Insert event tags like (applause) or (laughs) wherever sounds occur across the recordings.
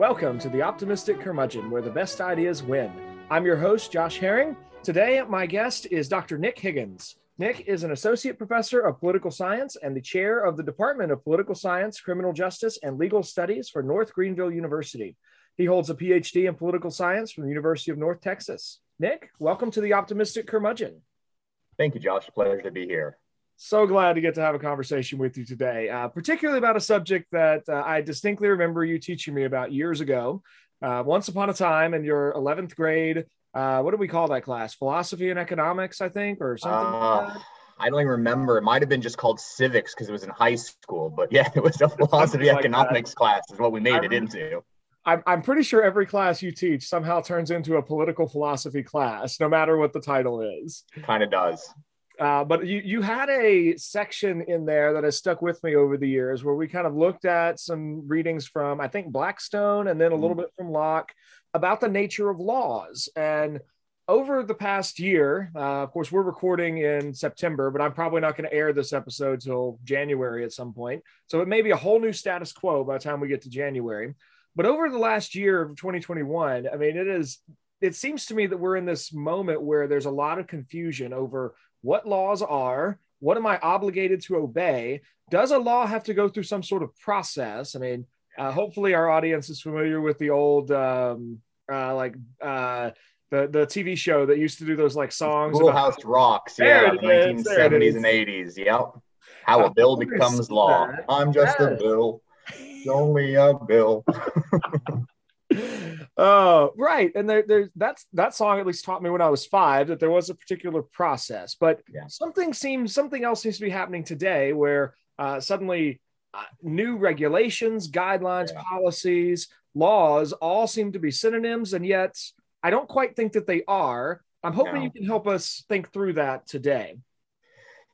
Welcome to the Optimistic Curmudgeon, where the best ideas win. I'm your host, Josh Herring. Today, my guest is Dr. Nick Higgins. Nick is an associate professor of political science and the chair of the Department of Political Science, Criminal Justice, and Legal Studies for North Greenville University. He holds a PhD in political science from the University of North Texas. Nick, welcome to the Optimistic Curmudgeon. Thank you, Josh. Pleasure to be here. So glad to get to have a conversation with you today, uh, particularly about a subject that uh, I distinctly remember you teaching me about years ago. Uh, once upon a time in your 11th grade, uh, what do we call that class? Philosophy and economics, I think, or something like uh, I don't even remember. It might have been just called civics because it was in high school, but yeah, (laughs) it was a philosophy like economics that. class, is what we made I it into. I'm, I'm pretty sure every class you teach somehow turns into a political philosophy class, no matter what the title is. Kind of does. Uh, but you, you had a section in there that has stuck with me over the years where we kind of looked at some readings from, I think, Blackstone and then a little mm-hmm. bit from Locke about the nature of laws. And over the past year, uh, of course, we're recording in September, but I'm probably not going to air this episode till January at some point. So it may be a whole new status quo by the time we get to January. But over the last year of 2021, I mean, it is. It seems to me that we're in this moment where there's a lot of confusion over what laws are, what am I obligated to obey? Does a law have to go through some sort of process? I mean, uh, hopefully our audience is familiar with the old um, uh, like uh, the the TV show that used to do those like songs. Schoolhouse about, Rocks, yeah, nineteen seventies and eighties. Yep. How a bill becomes law. I'm just yes. a bill. Only a bill. (laughs) Oh, right. And there, there's that's that song at least taught me when I was five that there was a particular process. But yeah. something seems something else seems to be happening today where uh, suddenly uh, new regulations, guidelines, yeah. policies, laws all seem to be synonyms, and yet I don't quite think that they are. I'm hoping no. you can help us think through that today.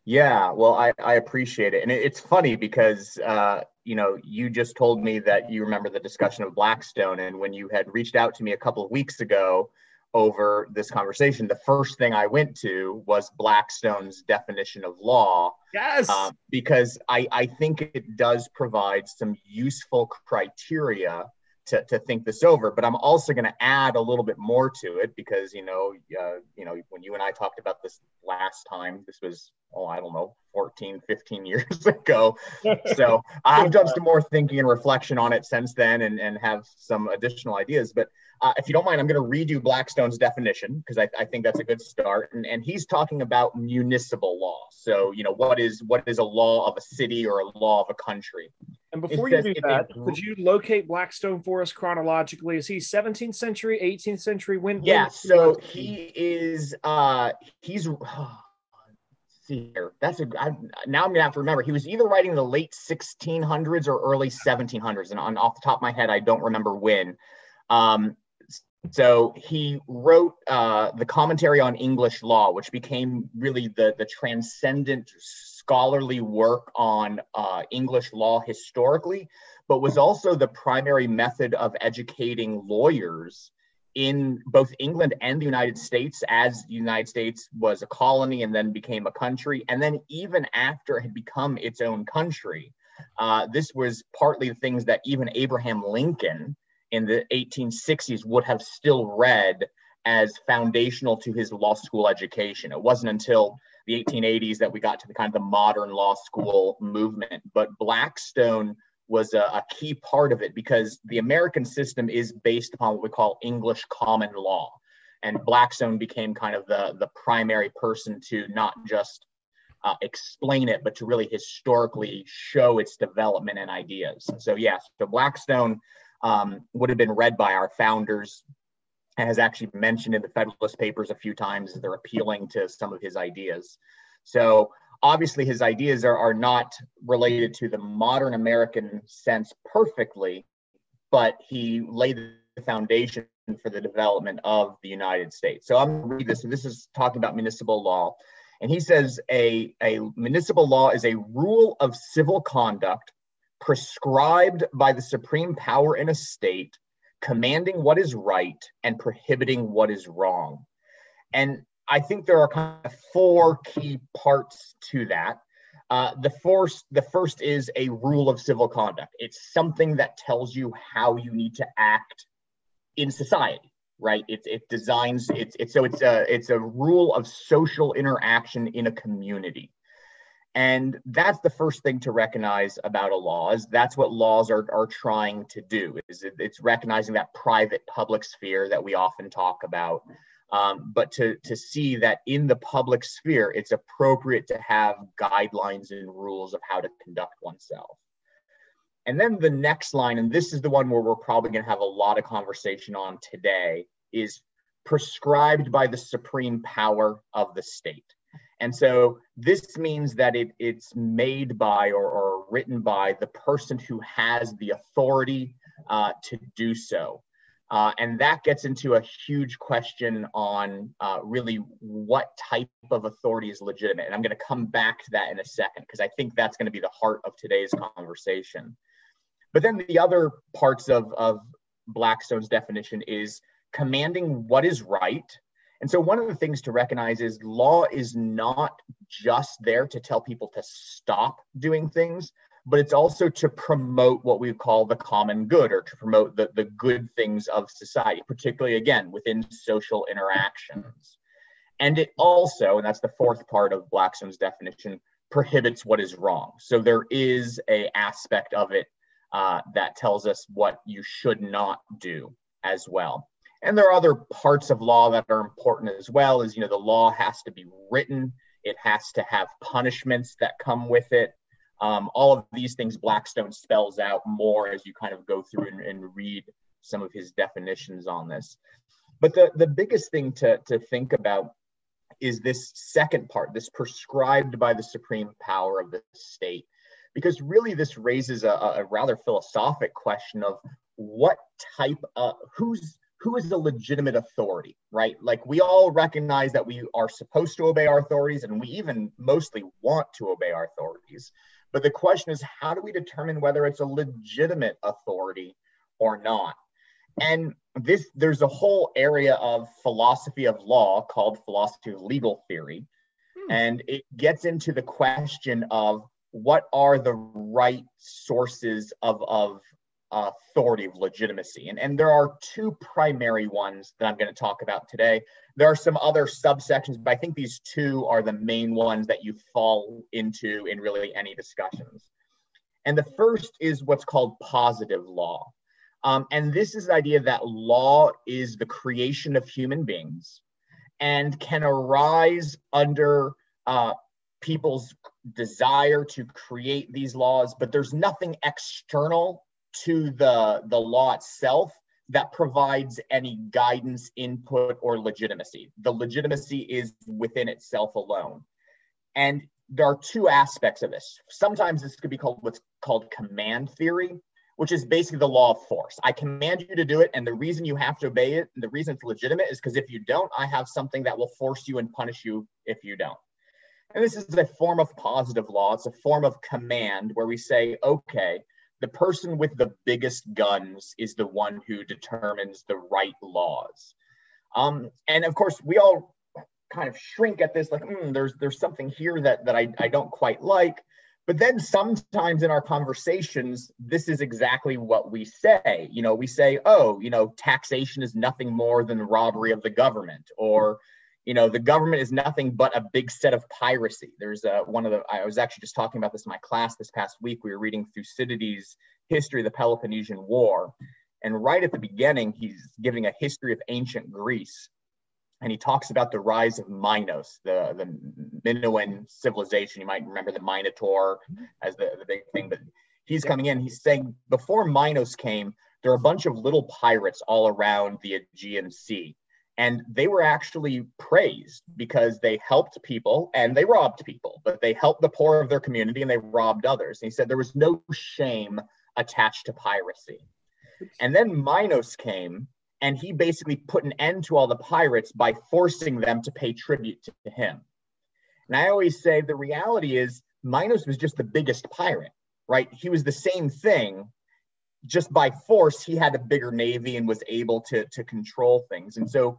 Yeah, well, I, I appreciate it. And it, it's funny because, uh, you know, you just told me that you remember the discussion of Blackstone. And when you had reached out to me a couple of weeks ago over this conversation, the first thing I went to was Blackstone's definition of law. Yes. Uh, because I, I think it does provide some useful criteria to, to think this over but i'm also going to add a little bit more to it because you know uh, you know when you and i talked about this last time this was oh i don't know 14 15 (laughs) years ago. So i've done some more thinking and reflection on it since then and, and have some additional ideas but uh, if you don't mind, I'm going to redo Blackstone's definition because I, I, think that's a good start. And, and he's talking about municipal law. So, you know, what is what is a law of a city or a law of a country? And before it you do that, could you locate Blackstone for us chronologically? Is he 17th century, 18th century? When? Yeah. When so he is. uh He's. (sighs) Oh, see here. That's a. I, now I'm gonna have to remember. He was either writing the late 1600s or early 1700s, and on off the top of my head, I don't remember when. Um, so he wrote uh, the commentary on English law, which became really the, the transcendent scholarly work on uh, English law historically, but was also the primary method of educating lawyers in both England and the United States as the United States was a colony and then became a country. And then even after it had become its own country, uh, this was partly the things that even Abraham Lincoln in the 1860s would have still read as foundational to his law school education. It wasn't until the 1880s that we got to the kind of the modern law school movement. But Blackstone was a, a, key part of it because the American system is based upon what we call English common law. And Blackstone became kind of the, the primary person to not just uh, explain it, but to really historically show its development and ideas. So, yes, so Blackstone um, would have been read by our founders and has actually mentioned in the Federalist Papers a few times they're appealing to some of his ideas. So obviously his ideas are, are not related to the modern American sense perfectly, but he laid the foundation for the development of the United States. So I'm going to read this. So this is talking about municipal law. And he says a, a municipal law is a rule of civil conduct prescribed by the supreme power in a state, commanding what is right and prohibiting what is wrong. And I think there are kind of four key parts to that. Uh, the first, the first is a rule of civil conduct. It's something that tells you how you need to act in society, right? It, it designs it's it's so it's a it's a rule of social interaction in a community. And that's the first thing to recognize about a law is that's what laws are, are trying to do is it, it's recognizing that private public sphere that we often talk about. Um, but to, to see that in the public sphere, it's appropriate to have guidelines and rules of how to conduct oneself. And then the next line, and this is the one where we're probably going to have a lot of conversation on today, is prescribed by the supreme power of the state. And so this means that it, it's made by or, or written by the person who has the authority uh, to do so. Uh, and that gets into a huge question on uh, really what type of authority is legitimate. And I'm going to come back to that in a second because I think that's going to be the heart of today's conversation. But then the other parts of, of Blackstone's definition is commanding what is right and so, one of the things to recognize is law is not just there to tell people to stop doing things, but it's also to promote what we call the common good or to promote the, the good things of society, particularly again within social interactions. And it also, and that's the fourth part of Blackstone's definition, prohibits what is wrong. So there is a aspect of it uh, that tells us what you should not do as well. And there are other parts of law that are important as well as, you know, the law has to be written. It has to have punishments that come with it. Um, all of these things Blackstone spells out more as you kind of go through and, and read some of his definitions on this. But the, the biggest thing to, to think about is this second part, this prescribed by the supreme power of the state. Because really, this raises a, a rather philosophic question of what type of who's who is the legitimate authority, right? Like we all recognize that we are supposed to obey our authorities and we even mostly want to obey our authorities. But the question is, how do we determine whether it's a legitimate authority or not? And this, there's a whole area of philosophy of law called philosophy of legal theory. Hmm. And it gets into the question of what are the right sources of, of authority of legitimacy. And, and there are two primary ones that I'm going to talk about today. There are some other subsections, but I think these two are the main ones that you fall into in really any discussions. And the first is what's called positive law. Um, and this is the idea that law is the creation of human beings and can arise under uh, people's desire to create these laws, but there's nothing external to the, the law itself that provides any guidance, input, or legitimacy. The legitimacy is within itself alone. And there are two aspects of this. Sometimes this could be called what's called command theory, which is basically the law of force. I command you to do it, and the reason you have to obey it, the reason it's legitimate is because if you don't, I have something that will force you and punish you if you don't. And this is a form of positive law. It's a form of command where we say, okay, the person with the biggest guns is the one who determines the right laws. Um, and of course, we all kind of shrink at this, like, mm, there's there's something here that that I, I don't quite like. But then sometimes in our conversations, this is exactly what we say. You know, we say, oh, you know, taxation is nothing more than robbery of the government, or you know the government is nothing but a big set of piracy. There's one of the i was actually just talking about this in my class this past week. We were reading thucydides history of the peloponnesian war. And right at the beginning he's giving a history of ancient greece. And he talks about the rise of minos the, the minoan civilization. You might remember the minotaur as the, the big thing but he's coming in. He's saying before minos came there are a bunch of little pirates all around the aegean sea and they were actually praised because they helped people and they robbed people but they helped the poor of their community and they robbed others. And he said there was no shame attached to piracy. And then minos came and he basically put an end to all the pirates by forcing them to pay tribute to him. And i always say the reality is minos was just the biggest pirate right? He was the same thing. Just by force he had a bigger navy and was able to to control things. And so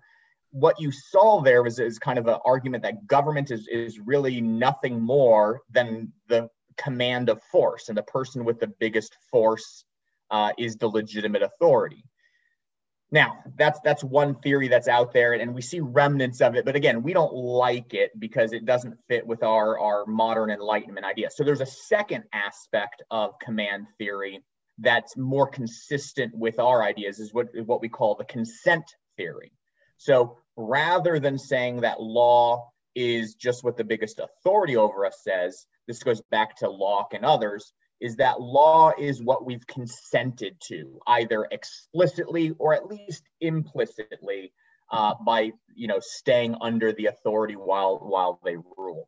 what you saw there was is kind of an argument that government is is really nothing more than the command of force, and the person with the biggest force uh, is the legitimate authority. Now, that's that's one theory that's out there, and we see remnants of it. But again, we don't like it because it doesn't fit with our our modern Enlightenment idea. So there's a second aspect of command theory that's more consistent with our ideas, is what what we call the consent theory. So rather than saying that law is just what the biggest authority over us says, this goes back to Locke and others, is that law is what we've consented to, either explicitly or at least implicitly, uh, by you know staying under the authority while while they rule.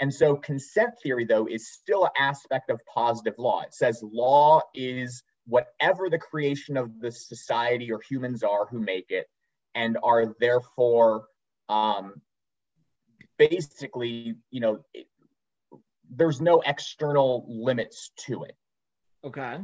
And so consent theory, though, is still an aspect of positive law. It says law is whatever the creation of the society or humans are who make it, and are therefore um, basically, you know, it, there's no external limits to it. Okay.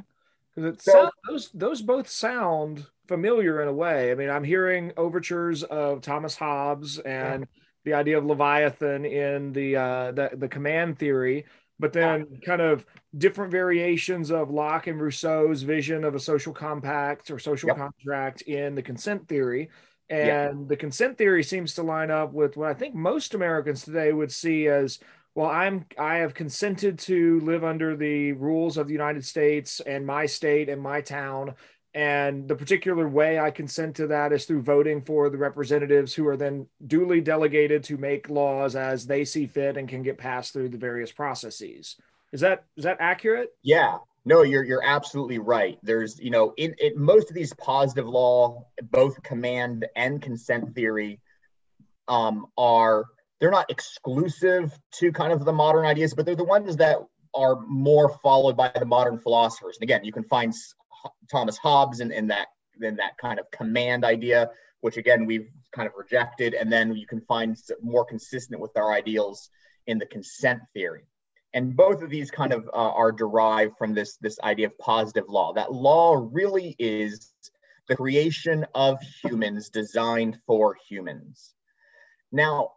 Because it so, sound, those those both sound familiar in a way. I mean, I'm hearing overtures of Thomas Hobbes and yeah. the idea of Leviathan in the uh, the the command theory, but then kind of different variations of Locke and Rousseau's vision of a social compact or social yep. contract in the consent theory. And yep. the consent theory seems to line up with what I think most Americans today would see as well i'm i have consented to live under the rules of the united states and my state and my town. And the particular way i consent to that is through voting for the representatives who are then duly delegated to make laws as they see fit and can get passed through the various processes. Is that is that accurate? Yeah no you're you're absolutely right there's you know in, most of these positive law both command and consent theory um, are they're not exclusive to kind of the modern ideas, but they're the ones that are more followed by the modern philosophers. And again, you can find Thomas Hobbes in, in that in that kind of command idea, which again we've kind of rejected, and then you can find more consistent with our ideals in the consent theory. And both of these kind of uh, are derived from this this idea of positive law. That law really is the creation of humans designed for humans. Now,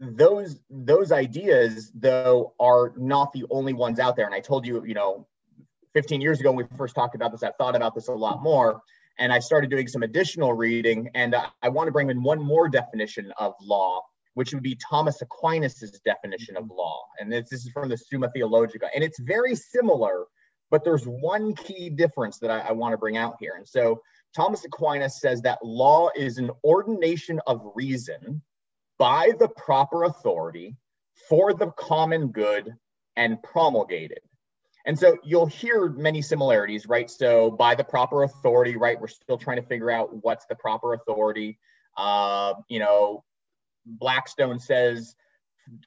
those those ideas though are not the only ones out there and i told you you know 15 years ago when we first talked about this i thought about this a lot more and i started doing some additional reading and uh, i want to bring in one more definition of law which would be thomas aquinas's definition of law and this, this is from the summa theologica and it's very similar but there's one key difference that I, I want to bring out here and so thomas aquinas says that law is an ordination of reason by the proper authority for the common good and promulgated. And so you'll hear many similarities, right? So by the proper authority, right? We're still trying to figure out what's the proper authority. Uh, you know, Blackstone says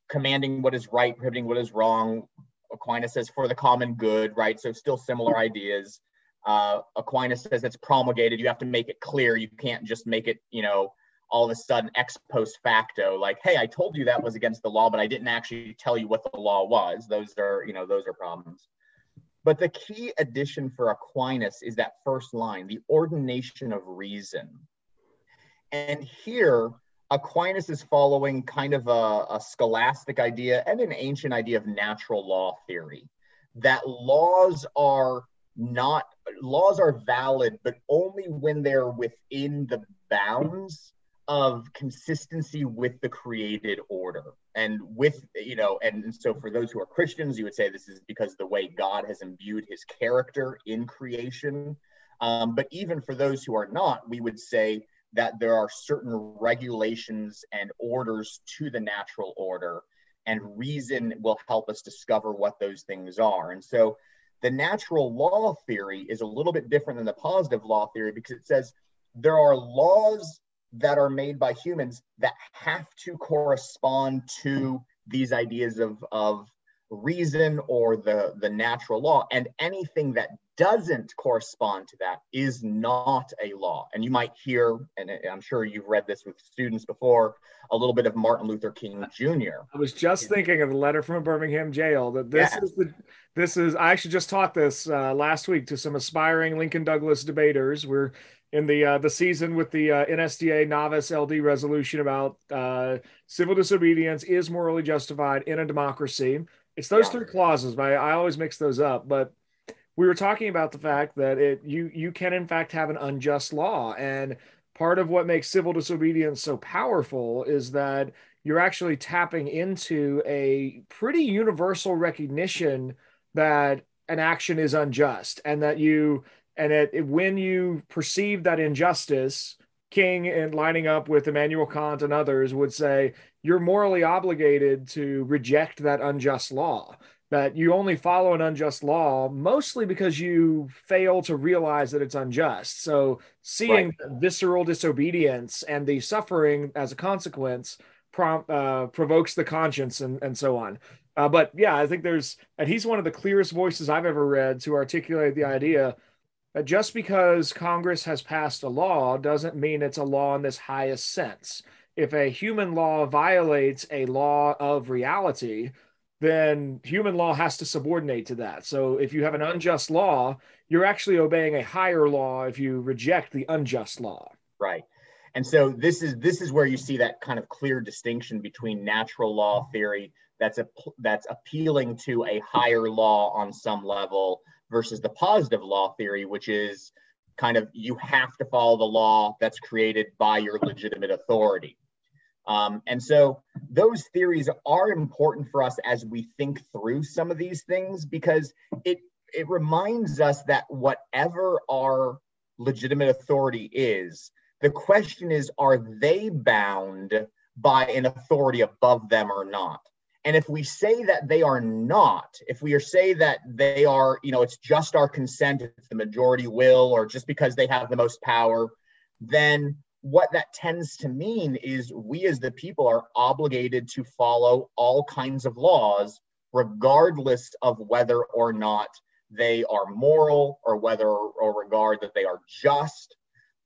commanding what is right, prohibiting what is wrong. Aquinas says for the common good, right? So still similar ideas. Uh, Aquinas says it's promulgated. You have to make it clear. You can't just make it, you know, all of a sudden ex post facto like hey i told you that was against the law but i didn't actually tell you what the law was those are you know those are problems but the key addition for aquinas is that first line the ordination of reason and here aquinas is following kind of a, a scholastic idea and an ancient idea of natural law theory that laws are not laws are valid but only when they're within the bounds of consistency with the created order. And with you know and so for those who are christians you would say this is because the way god has imbued his character in creation. Um, but even for those who are not we would say that there are certain regulations and orders to the natural order and reason will help us discover what those things are. And so the natural law theory is a little bit different than the positive law theory because it says there are laws that are made by humans that have to correspond to these ideas of, of reason or the, the natural law. And anything that doesn't correspond to that is not a law. And you might hear, and I'm sure you've read this with students before, a little bit of Martin Luther King Jr. I was just thinking of the letter from a Birmingham jail that this yeah. is the this is I actually just taught this uh, last week to some aspiring Lincoln Douglas debaters. We're in the uh, the season with the uh, NSDA novice LD resolution about uh, civil disobedience is morally justified in a democracy. It's those yeah. three clauses. I, I always mix those up, but we were talking about the fact that it you you can in fact have an unjust law, and part of what makes civil disobedience so powerful is that you're actually tapping into a pretty universal recognition that an action is unjust and that you and it, when you perceive that injustice king and lining up with immanuel kant and others would say you're morally obligated to reject that unjust law that you only follow an unjust law mostly because you fail to realize that it's unjust. So seeing right. visceral disobedience and the suffering as a consequence prompt uh, provokes the conscience and, and so on. Uh, but yeah i think there's and he's one of the clearest voices i've ever read to articulate the idea that just because congress has passed a law doesn't mean it's a law in this highest sense if a human law violates a law of reality then human law has to subordinate to that. So if you have an unjust law, you're actually obeying a higher law if you reject the unjust law. Right. And so this is this is where you see that kind of clear distinction between natural law theory that's a that's appealing to a higher law on some level versus the positive law theory which is kind of you have to follow the law that's created by your legitimate authority. Um, and so those theories are important for us as we think through some of these things because it it reminds us that whatever our legitimate authority is, the question is, are they bound by an authority above them or not? And if we say that they are not, if we are say that they are, you know, it's just our consent, it's the majority will, or just because they have the most power, then what that tends to mean is we as the people are obligated to follow all kinds of laws, regardless of whether or not they are moral or whether or regard that they are just.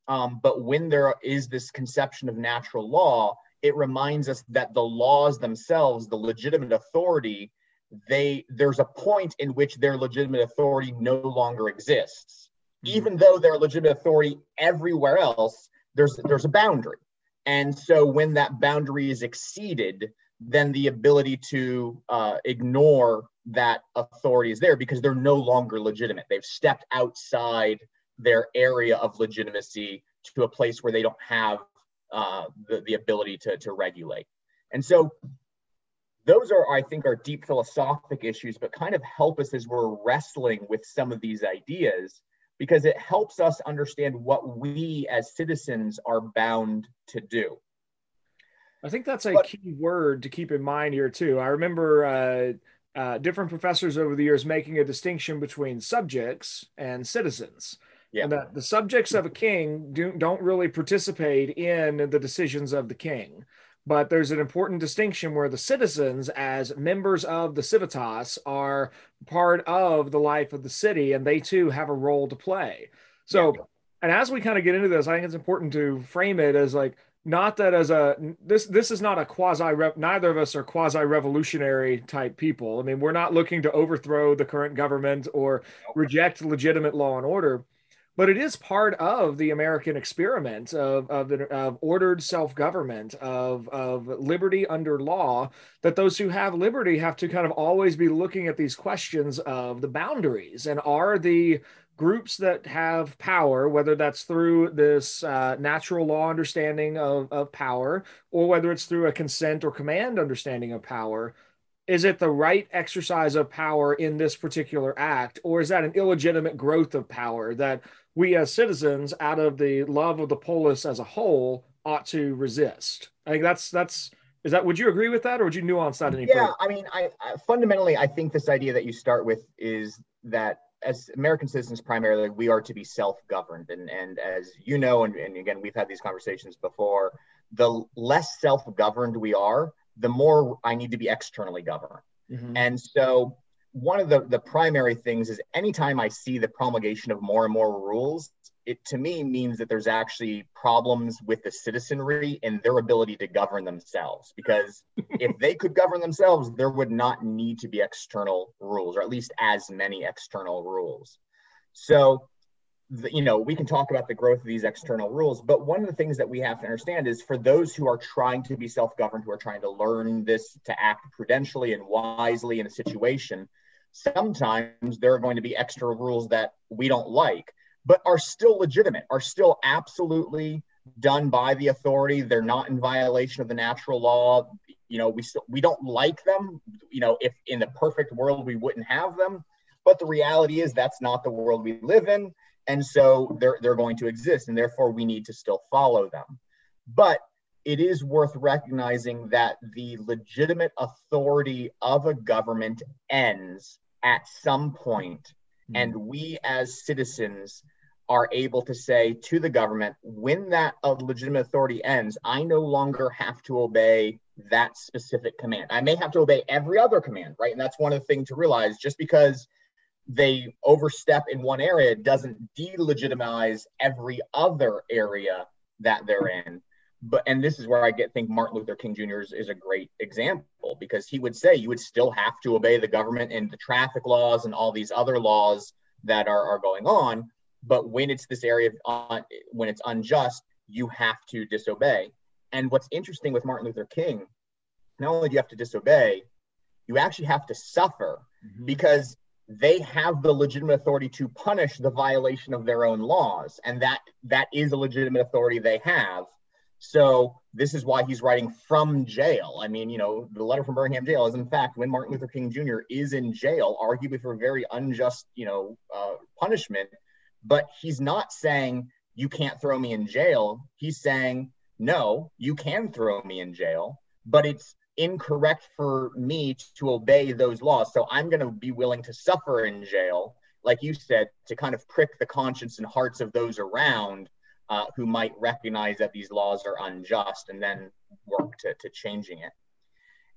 Um, but when there is this conception of natural law, it reminds us that the laws themselves, the legitimate authority, they there's a point in which their legitimate authority no longer exists. Mm-hmm. Even though their legitimate authority everywhere else there's there's a boundary. And so when that boundary is exceeded then the ability to uh, ignore that authority is there because they're no longer legitimate. They've stepped outside their area of legitimacy to a place where they don't have uh, the, the ability to, to regulate. And so those are i think are deep philosophic issues but kind of help us as we're wrestling with some of these ideas because it helps us understand what we as citizens are bound to do. I think that's a but, key word to keep in mind here too. I remember uh, uh, different professors over the years making a distinction between subjects and citizens. Yeah. And that the subjects of a king do, don't really participate in the decisions of the king. But there's an important distinction where the citizens, as members of the civitas, are part of the life of the city and they too have a role to play. So, yeah. and as we kind of get into this, I think it's important to frame it as like, not that as a this this is not a quasi neither of us are quasi revolutionary type people i mean we're not looking to overthrow the current government or reject legitimate law and order but it is part of the American experiment of, of, of ordered self government, of, of liberty under law, that those who have liberty have to kind of always be looking at these questions of the boundaries. And are the groups that have power, whether that's through this uh, natural law understanding of, of power or whether it's through a consent or command understanding of power, is it the right exercise of power in this particular act or is that an illegitimate growth of power that we as citizens, out of the love of the polis as a whole, ought to resist. I think that's that's is that would you agree with that or would you nuance that any yeah further? i mean I, I, fundamentally i think this idea that you start with is that as american citizens primarily we are to be self-governed and and as you know and, and again we've had these conversations before the less self-governed we are the more i need to be externally governed mm-hmm. and so one of the, the primary things is anytime I see the promulgation of more and more rules, it to me means that there's actually problems with the citizenry and their ability to govern themselves. Because (laughs) if they could govern themselves, there would not need to be external rules, or at least as many external rules. So the, you know, we can talk about the growth of these external rules, but one of the things that we have to understand is for those who are trying to be self-governed, who are trying to learn this to act prudentially and wisely in a situation, sometimes there are going to be extra rules that we don't like, but are still legitimate, are still absolutely done by the authority. They're not in violation of the natural law. You know, we still we don't like them. You know, if in the perfect world we wouldn't have them, but the reality is that's not the world we live in and so they're, they're going to exist, and therefore we need to still follow them. But it is worth recognizing that the legitimate authority of a government ends at some point, mm-hmm. and we as citizens are able to say to the government, when that uh, legitimate authority ends, I no longer have to obey that specific command. I may have to obey every other command, right? And that's one of the things to realize just because they overstep in one area doesn't delegitimize every other area that they're in but and this is where i get think martin luther king jr is, is a great example because he would say you would still have to obey the government and the traffic laws and all these other laws that are, are going on. But when it's this area of, uh, when it's unjust you have to disobey. And what's interesting with martin luther king not only do you have to disobey you actually have to suffer mm-hmm. because they have the legitimate authority to punish the violation of their own laws. And that that is a legitimate authority they have so this is why he's writing from jail. I mean you know the letter from birmingham jail is in fact when martin luther king jr is in jail arguably for a very unjust you know uh, punishment. But he's not saying you can't throw me in jail. He's saying no you can throw me in jail but it's incorrect for me to obey those laws. So I'm going to be willing to suffer in jail, like you said, to kind of prick the conscience and hearts of those around uh, who might recognize that these laws are unjust and then work to, to changing it.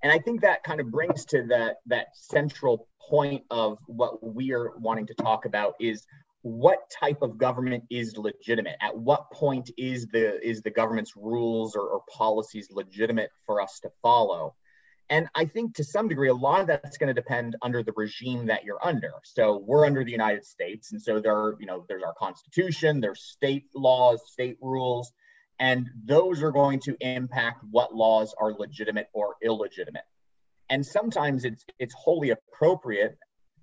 And I think that kind of brings to that that central point of what we are wanting to talk about is what type of government is legitimate at what point is the is the government's rules or, or, policies legitimate for us to follow and i think to some degree a lot of that's going to depend under the regime that you're under. So we're under the united states and so there are you know there's our constitution there's state laws state rules and those are going to impact what laws are legitimate or illegitimate. And sometimes it's it's wholly appropriate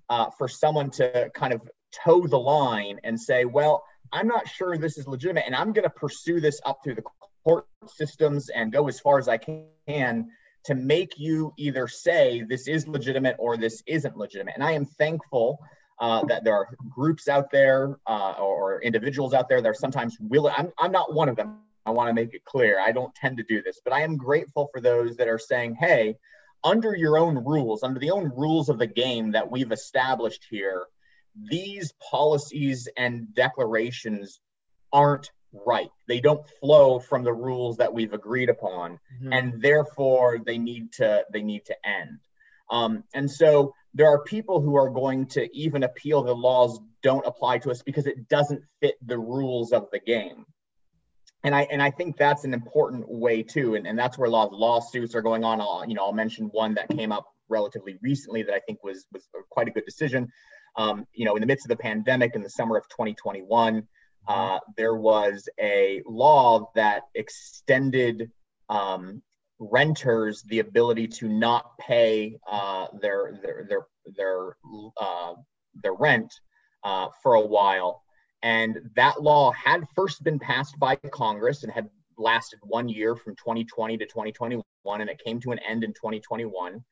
uh, for someone to kind of toe the line and say, well, I'm not sure this is legitimate, and I'm going to pursue this up through the court systems and go as far as I can to make you either say this is legitimate or this isn't legitimate. And I am thankful uh, that there are groups out there uh, or individuals out there that are sometimes willing. I'm, I'm not one of them. I want to make it clear. I don't tend to do this, but I am grateful for those that are saying, hey, under your own rules, under the own rules of the game that we've established here, these policies and declarations aren't right. They don't flow from the rules that we've agreed upon, mm-hmm. and therefore they need to they need to end. Um, and so there are people who are going to even appeal the laws don't apply to us because it doesn't fit the rules of the game. And I and I think that's an important way too, and, and that's where a lot of lawsuits are going on. I'll, you know, I'll mention one that came up relatively recently that I think was was quite a good decision um, you know, in the midst of the pandemic in the summer of 2021, uh, there was a law that extended um, renters the ability to not pay uh, their their their their uh, their rent uh, for a while, and that law had first been passed by Congress and had lasted one year from 2020 to 2021, and it came to an end in 2021.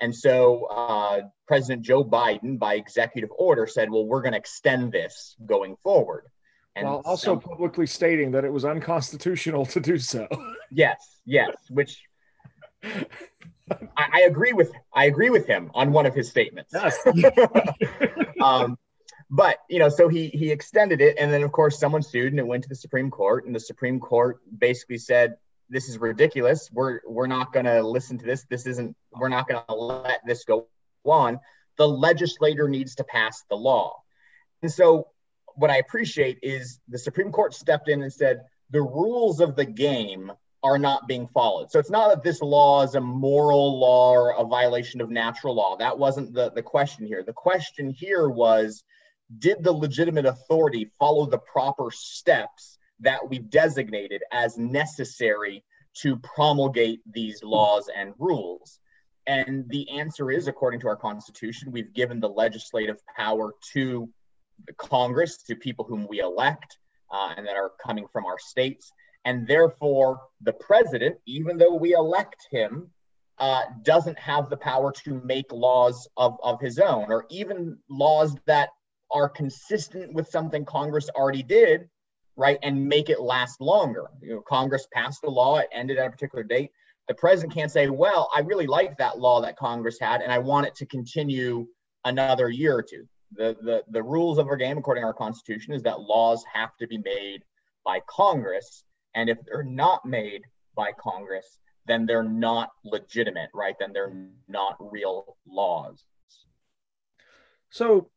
And so uh, President Joe Biden, by executive order, said, well, we're going to extend this going forward. And While also some, publicly stating that it was unconstitutional to do so. Yes, yes, which I, I, agree with. I agree with him on one of his statements. Yes. (laughs) um, but you know, so he he extended it, and then of course someone sued, and it went to the Supreme Court, and the Supreme Court basically said, this is ridiculous. We're we're not going to listen to this. This isn't. We're not going to let this go on. The legislator needs to pass the law. And so, what I appreciate is the Supreme Court stepped in and said the rules of the game are not being followed. So it's not that this law is a moral law or a violation of natural law. That wasn't the, the question here. The question here was did the legitimate authority follow the proper steps that we've designated as necessary to promulgate these laws and rules? And the answer is, according to our Constitution, we've given the legislative power to Congress, to people whom we elect uh, and that are coming from our states. And therefore, the president, even though we elect him, uh, doesn't have the power to make laws of, of his own or even laws that are consistent with something Congress already did, right, and make it last longer. You know, Congress passed a law, it ended at a particular date. The president can't say, well, I really like that law that Congress had, and I want it to continue another year or two. The, the, the rules of our game, according to our Constitution, is that laws have to be made by Congress. And if they're not made by Congress, then they're not legitimate, right? Then they're not real laws. So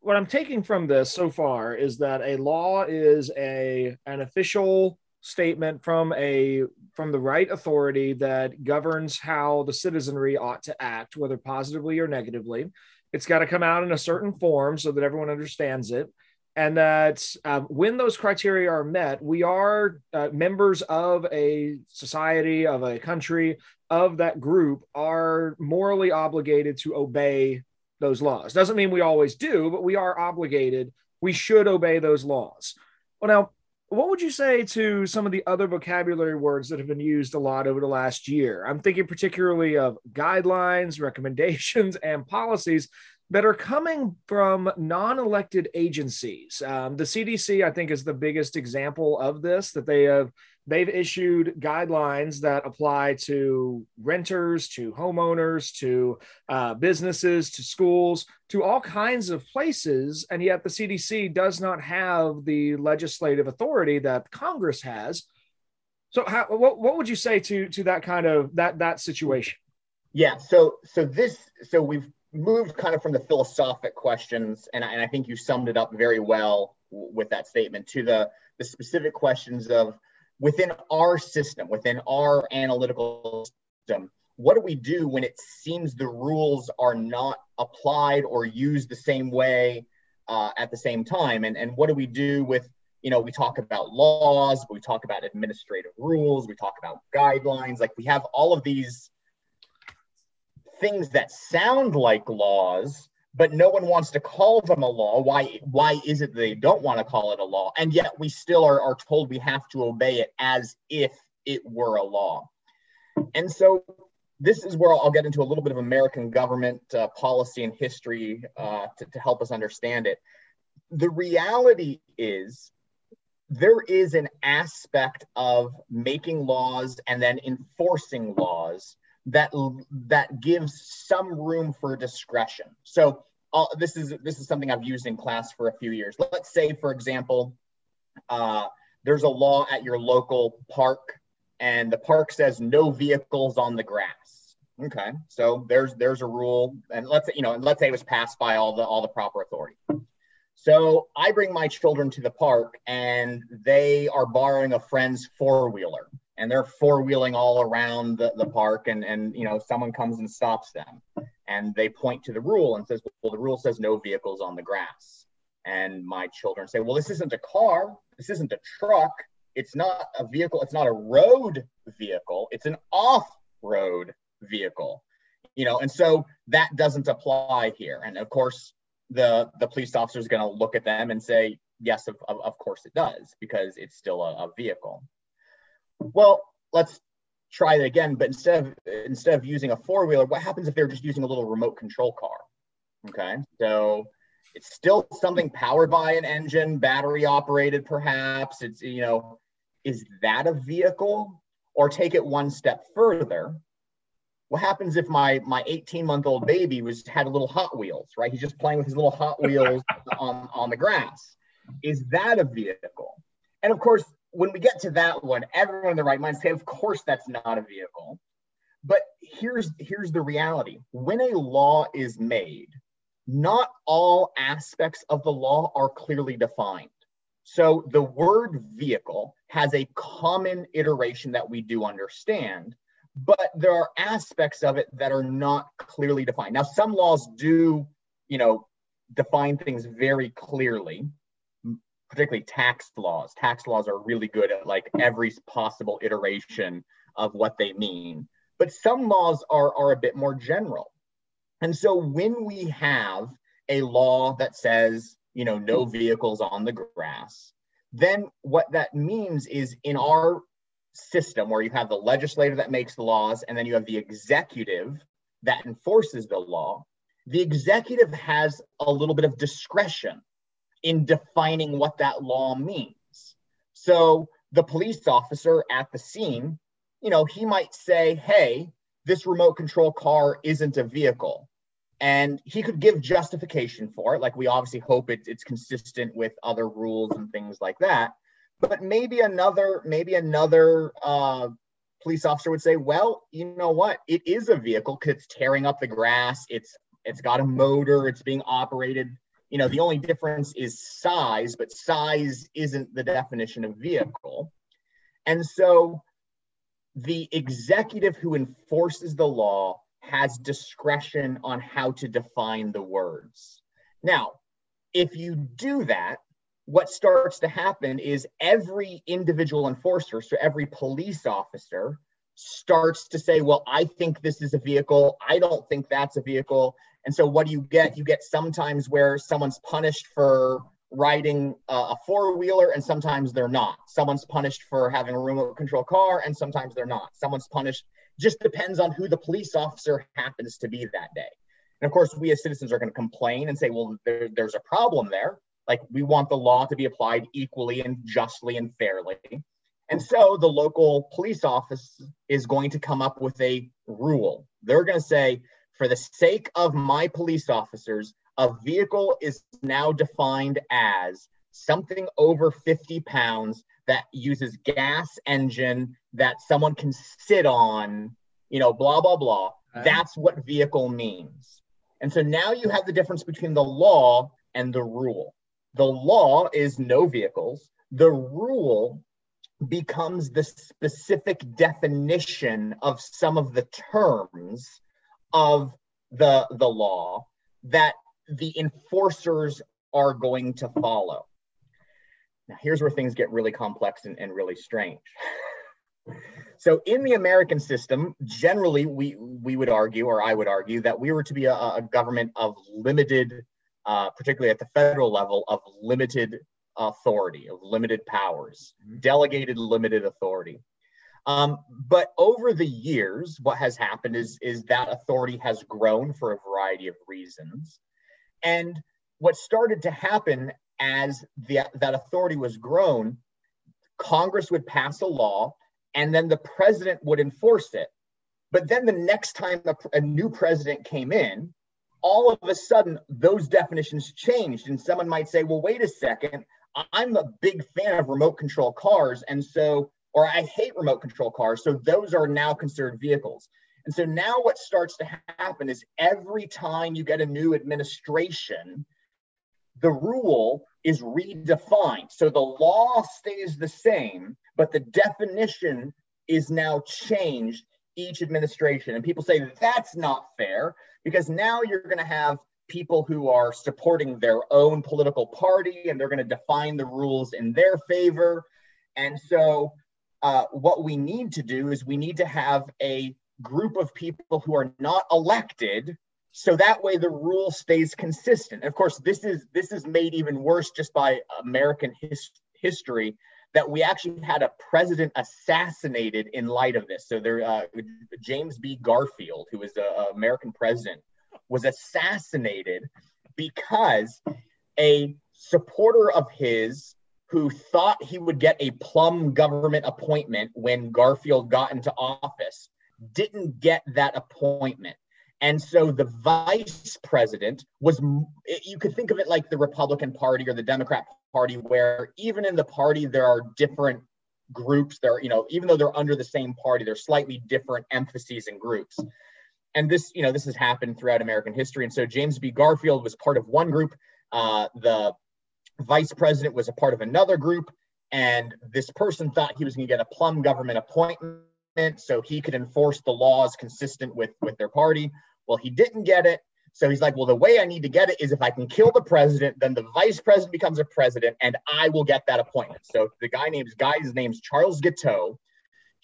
what I'm taking from this so far is that a law is a an official statement from a from the right authority that governs how the citizenry ought to act, whether positively or negatively. It's got to come out in a certain form so that everyone understands it. And that um, when those criteria are met, we are uh, members of a society, of a country, of that group, are morally obligated to obey those laws. Doesn't mean we always do, but we are obligated. We should obey those laws. Well, now, what would you say to some of the other vocabulary words that have been used a lot over the last year? I'm thinking particularly of guidelines, (laughs) recommendations, and policies that are coming from non-elected agencies. Um, the CDC, I think, is the biggest example of this. That they have they've issued guidelines that apply to renters, to homeowners, to uh, businesses, to schools, to all kinds of places, and yet the CDC does not have the legislative authority that Congress has. So, how, what, what would you say to to that kind of that that situation? Yeah. So so this so we've moved kind of from the philosophic questions, and I, and I think you summed it up very well with that statement to the the specific questions of within our system, within our analytical system, what do we do when it seems the rules are not applied or used the same way uh, at the same time? And, and what do we do with, you know, we talk about laws, we talk about administrative rules, we talk about guidelines, like we have all of these things that sound like laws, but no one wants to call them a law. Why, why is it they don't want to call it a law? And yet we still are, are told we have to obey it as if it were a law. And so this is where I'll get into a little bit of American government uh, policy and history uh, to, to help us understand it. The reality is there is an aspect of making laws and then enforcing laws that that gives some room for discretion. So uh, this is this is something I've used in class for a few years. Let's say, for example, uh, there's a law at your local park, and the park says no vehicles on the grass. Okay, so there's there's a rule, and let's say, you know, and let's say it was passed by all the all the proper authority. So I bring my children to the park, and they are borrowing a friend's four wheeler and they're four wheeling all around the, the park and and you know someone comes and stops them and they point to the rule and says well the rule says no vehicles on the grass. And my children say well this isn't a car. This isn't a truck. It's not a vehicle. It's not a road vehicle. It's an off-road vehicle. You know and so that doesn't apply here. And of course the the police officer is going to look at them and say yes of, of, of course it does because it's still a, a vehicle well, let's try it again, but instead of instead of using a four wheeler, what happens if they're just using a little remote control car? Okay, so it's still something powered by an engine, battery operated, perhaps. It's you know, is that a vehicle? Or take it one step further. What happens if my my 18 month old baby was had a little Hot Wheels, right? He's just playing with his little Hot Wheels (laughs) on on the grass. Is that a vehicle? And of course, when we get to that one, everyone in the right mind say, of course, that's not a vehicle. But here's here's the reality: when a law is made, not all aspects of the law are clearly defined. So the word vehicle has a common iteration that we do understand, but there are aspects of it that are not clearly defined. Now, some laws do, you know, define things very clearly, particularly tax laws. Tax laws are really good at like every possible iteration of what they mean. But some laws are, are a bit more general. And so when we have a law that says, you know, no vehicles on the grass, then what that means is in our system where you have the legislator that makes the laws and then you have the executive that enforces the law, the executive has a little bit of discretion in defining what that law means. So the police officer at the scene, you know, he might say, hey, this remote control car isn't a vehicle. And he could give justification for it. Like we obviously hope it, it's consistent with other rules and things like that. But maybe another, maybe another uh, police officer would say, well, you know what? It is a vehicle because it's tearing up the grass. It's it's got a motor. It's being operated. You know, the only difference is size, but size isn't the definition of vehicle. And so the executive who enforces the law has discretion on how to define the words. Now, if you do that, what starts to happen is every individual enforcer, so every police officer, starts to say, Well, I think this is a vehicle. I don't think that's a vehicle. And so, what do you get? You get sometimes where someone's punished for riding uh, a four wheeler and sometimes they're not. Someone's punished for having a remote control car and sometimes they're not. Someone's punished, just depends on who the police officer happens to be that day. And of course, we as citizens are going to complain and say, well, there, there's a problem there. Like we want the law to be applied equally and justly and fairly. And so the local police office is going to come up with a rule. They're going to say, for the sake of my police officers, a vehicle is now defined as something over 50 pounds that uses gas engine that someone can sit on, you know, blah, blah, blah. That's what vehicle means. And so now you have the difference between the law and the rule. The law is no vehicles. The rule becomes the specific definition of some of the terms of the, the law that the enforcers are going to follow. Now, here's where things get really complex and, and really strange. (laughs) so, in the American system, generally, we, we would argue, or I would argue, that we were to be a, a government of limited uh, particularly at the federal level, of limited authority, of limited powers, mm-hmm. delegated limited authority. Um, but over the years, what has happened is, is that authority has grown for a variety of reasons. And what started to happen as the, that authority was grown, Congress would pass a law and then the president would enforce it. But then the next time a, a new president came in, all of a sudden those definitions changed. And someone might say, well, wait a second, I'm a big fan of remote control cars. And so, or I hate remote control cars. So those are now considered vehicles. And so now what starts to happen is every time you get a new administration, the rule is redefined. So the law stays the same, but the definition is now changed each administration. And people say that's not fair because now you're going to have people who are supporting their own political party and they're going to define the rules in their favor. And so, uh, what we need to do is we need to have a group of people who are not elected so that way the rule stays consistent of course this is this is made even worse just by american his, history that we actually had a president assassinated in light of this. So there, uh, James B. Garfield, who was an American president, was assassinated because a supporter of his who thought he would get a plum government appointment when Garfield got into office didn't get that appointment. And so the vice president was, you could think of it like the Republican Party or the Democrat Party, where even in the party, there are different groups. There, you know, even though they're under the same party, there's slightly different emphases and groups. And this, you know, this has happened throughout American history. And so James B. Garfield was part of one group. Uh, the vice president was a part of another group. And this person thought he was going to get a plum government appointment so he could enforce the laws consistent with, with their party. Well, he didn't get it. So he's like, well, the way I need to get it is if I can kill the president, then the vice president becomes a president, and I will get that appointment. So the guy name's guy, his name's Charles Guiteau.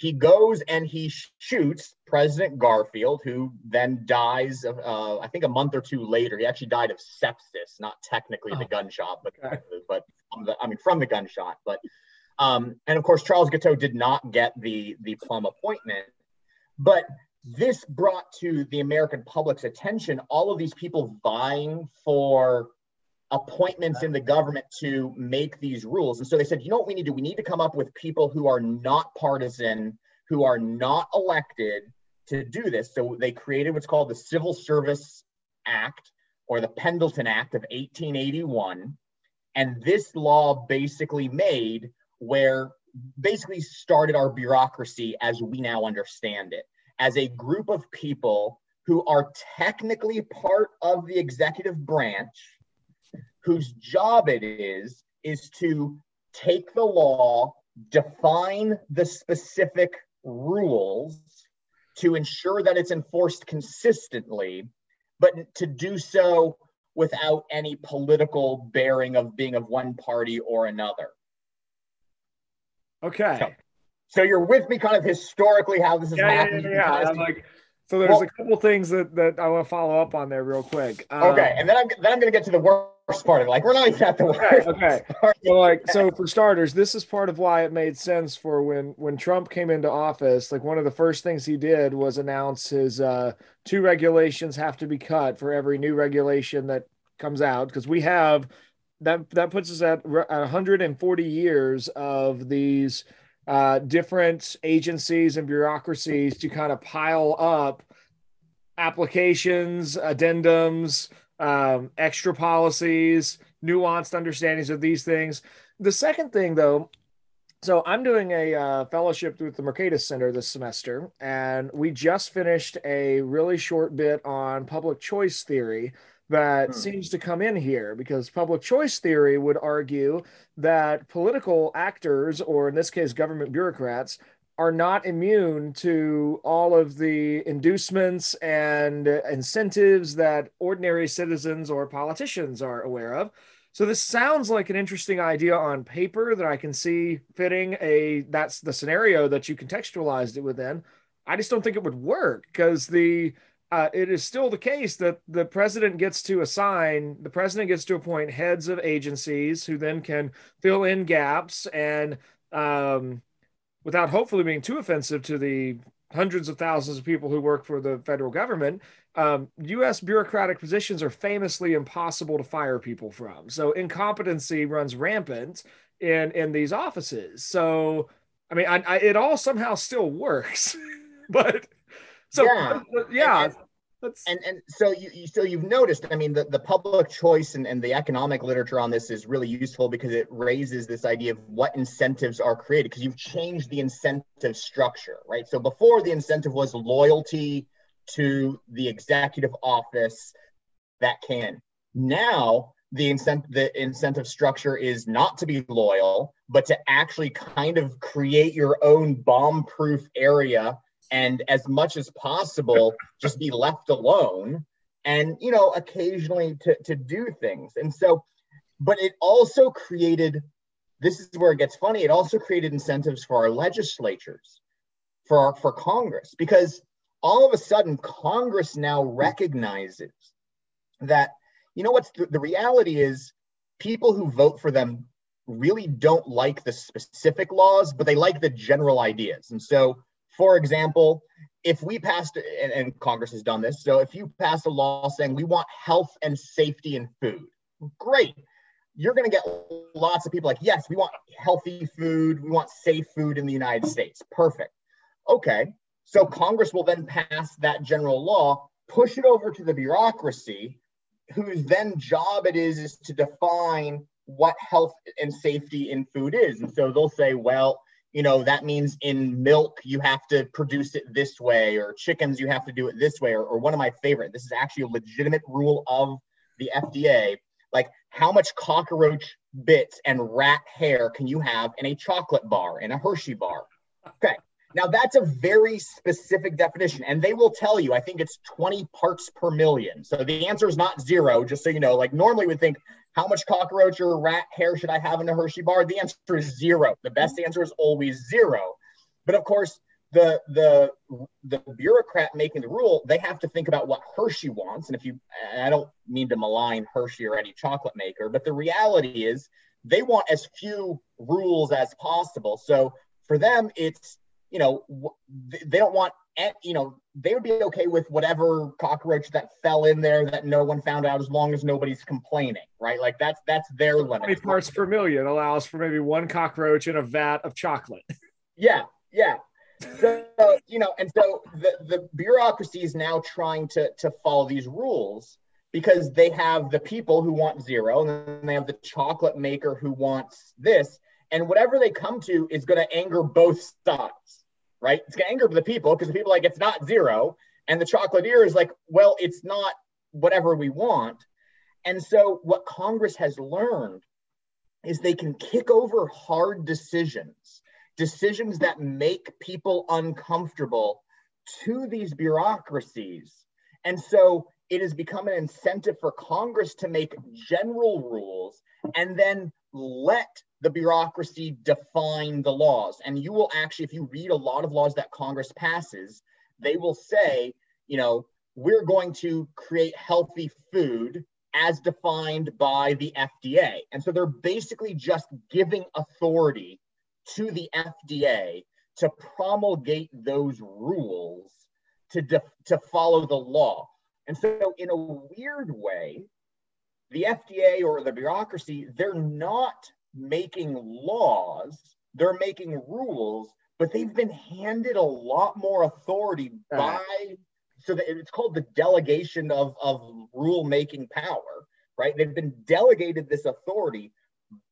He goes and he shoots President Garfield, who then dies. Uh, I think a month or two later. He actually died of sepsis, not technically oh. the gunshot, but okay. but the, I mean from the gunshot. But um, and of course, Charles Guiteau did not get the the plum appointment, but this brought to the American public's attention all of these people vying for appointments in the government to make these rules. And so they said, you know what we need to do? We need to come up with people who are not partisan, who are not elected to do this. So they created what's called the Civil Service Act or the Pendleton Act of 1881. And this law basically made where basically started our bureaucracy as we now understand it as a group of people who are technically part of the executive branch, whose job it is, is to take the law, define the specific rules to ensure that it's enforced consistently, but to do so without any political bearing of being of one party or another. Okay. So, so you're with me kind of historically how this is yeah, happening. Yeah, yeah. I'm like, so there's well, a couple things that, that I want to follow up on there real quick. Um, okay, and then I'm then I'm going to get to the worst part of it. Like we're not even at the worst. Okay. okay. So like so for starters, this is part of why it made sense for when when Trump came into office. Like one of the first things he did was announce his uh, two regulations have to be cut for every new regulation that comes out because we have that that puts us at 140 years of these uh, different agencies and bureaucracies to kind of pile up applications, addendums, um, extra policies, nuanced understandings of these things. The second thing, though, so I'm doing a uh, fellowship with the Mercatus Center this semester, and we just finished a really short bit on public choice theory that hmm. seems to come in here because public choice theory would argue that political actors, or in this case, government bureaucrats, are not immune to all of the inducements and incentives that ordinary citizens or politicians are aware of. So this sounds like an interesting idea on paper that I can see fitting a that's the scenario that you contextualized it within. I just don't think it would work because the uh, it is still the case that the president gets to assign, the president gets to appoint heads of agencies who then can fill in gaps and um, without hopefully being too offensive to the hundreds of thousands of people who work for the federal government, um, U.S. bureaucratic positions are famously impossible to fire people from. So incompetency runs rampant in in these offices. So I mean, I, I, it all somehow still works, (laughs) but so yeah, yeah. And, and, and, and so you, you, so you've noticed. I mean, the, the public choice and, and the economic literature on this is really useful because it raises this idea of what incentives are created because you've changed the incentive structure, right? So before the incentive was loyalty to the executive office that can. Now the incentive the incentive structure is not to be loyal, but to actually kind of create your own bomb-proof area and as much as possible just be left alone and you know occasionally to, to do things. And so but it also created this is where it gets funny it also created incentives for our legislatures for our, for congress because all of a sudden congress now recognizes that you know what's the, the reality is people who vote for them really don't like the specific laws but they like the general ideas. And so for example, if we passed, and, and Congress has done this, so if you pass a law saying we want health and safety in food, great. You're going to get lots of people like, yes, we want healthy food, we want safe food in the United States. Perfect. Okay. So Congress will then pass that general law, push it over to the bureaucracy, whose then job it is is to define what health and safety in food is. And so they'll say, well, you know that means in milk you have to produce it this way or chickens you have to do it this way or, or one of my favorite this is actually a legitimate rule of the fda like how much cockroach bits and rat hair can you have in a chocolate bar in a hershey bar okay Now that's a very specific definition, and they will tell you. I think it's 20 parts per million. So the answer is not zero. Just so you know, like normally we think, how much cockroach or rat hair should I have in a Hershey bar? The answer is zero. The best mm-hmm. answer is always zero. But of course, the the the bureaucrat making the rule, they have to think about what Hershey wants. And if you, and I don't mean to malign Hershey or any chocolate maker, but the reality is they want as few rules as possible. So for them, it's you know, they don't want, you know, they would be okay with whatever cockroach that fell in there that no one found out as long as nobody's complaining, right? Like that's that's their limit. 20 parts per million allows for maybe one cockroach in a vat of chocolate. (laughs) Yeah, yeah. So you know, and so the the bureaucracy is now trying to to follow these rules because they have the people who want zero, and then they have the chocolate maker who wants this, and whatever they come to is going to anger both sides right? It's gonna anger the people because the people like it's not zero, and the chocolatier is like, well, it's not whatever we want. And so what Congress has learned is they can kick over hard decisions, decisions that make people uncomfortable to these bureaucracies. And so it has become an incentive for Congress to make general rules and then let the bureaucracy define the laws. And you will actually, if you read a lot of laws that Congress passes, they will say, you know, we're going to create healthy food as defined by the FDA. And so they're basically just giving authority to the FDA to promulgate those rules to, def- to follow the law. And so, in a weird way, the FDA or the bureaucracy, they're not making laws, they're making rules, but they've been handed a lot more authority uh-huh. by so that it's called the delegation of, of rule making power, right? They've been delegated this authority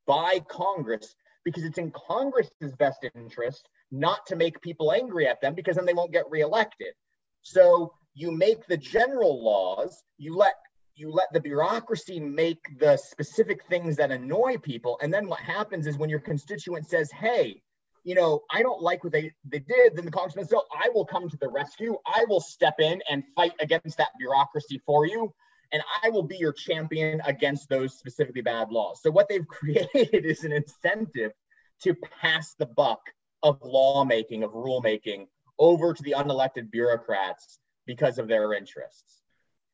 by Congress because it's in Congress's best interest not to make people angry at them because then they won't get reelected. So you make the general laws, you let you let the bureaucracy make the specific things that annoy people. And then what happens is when your constituent says, hey, you know, I don't like what they, they did, then the congressman says, so I will come to the rescue. I will step in and fight against that bureaucracy for you. And I will be your champion against those specifically bad laws. So what they've (laughs) created is an incentive to pass the buck of lawmaking, of rulemaking over to the unelected bureaucrats because of their interests.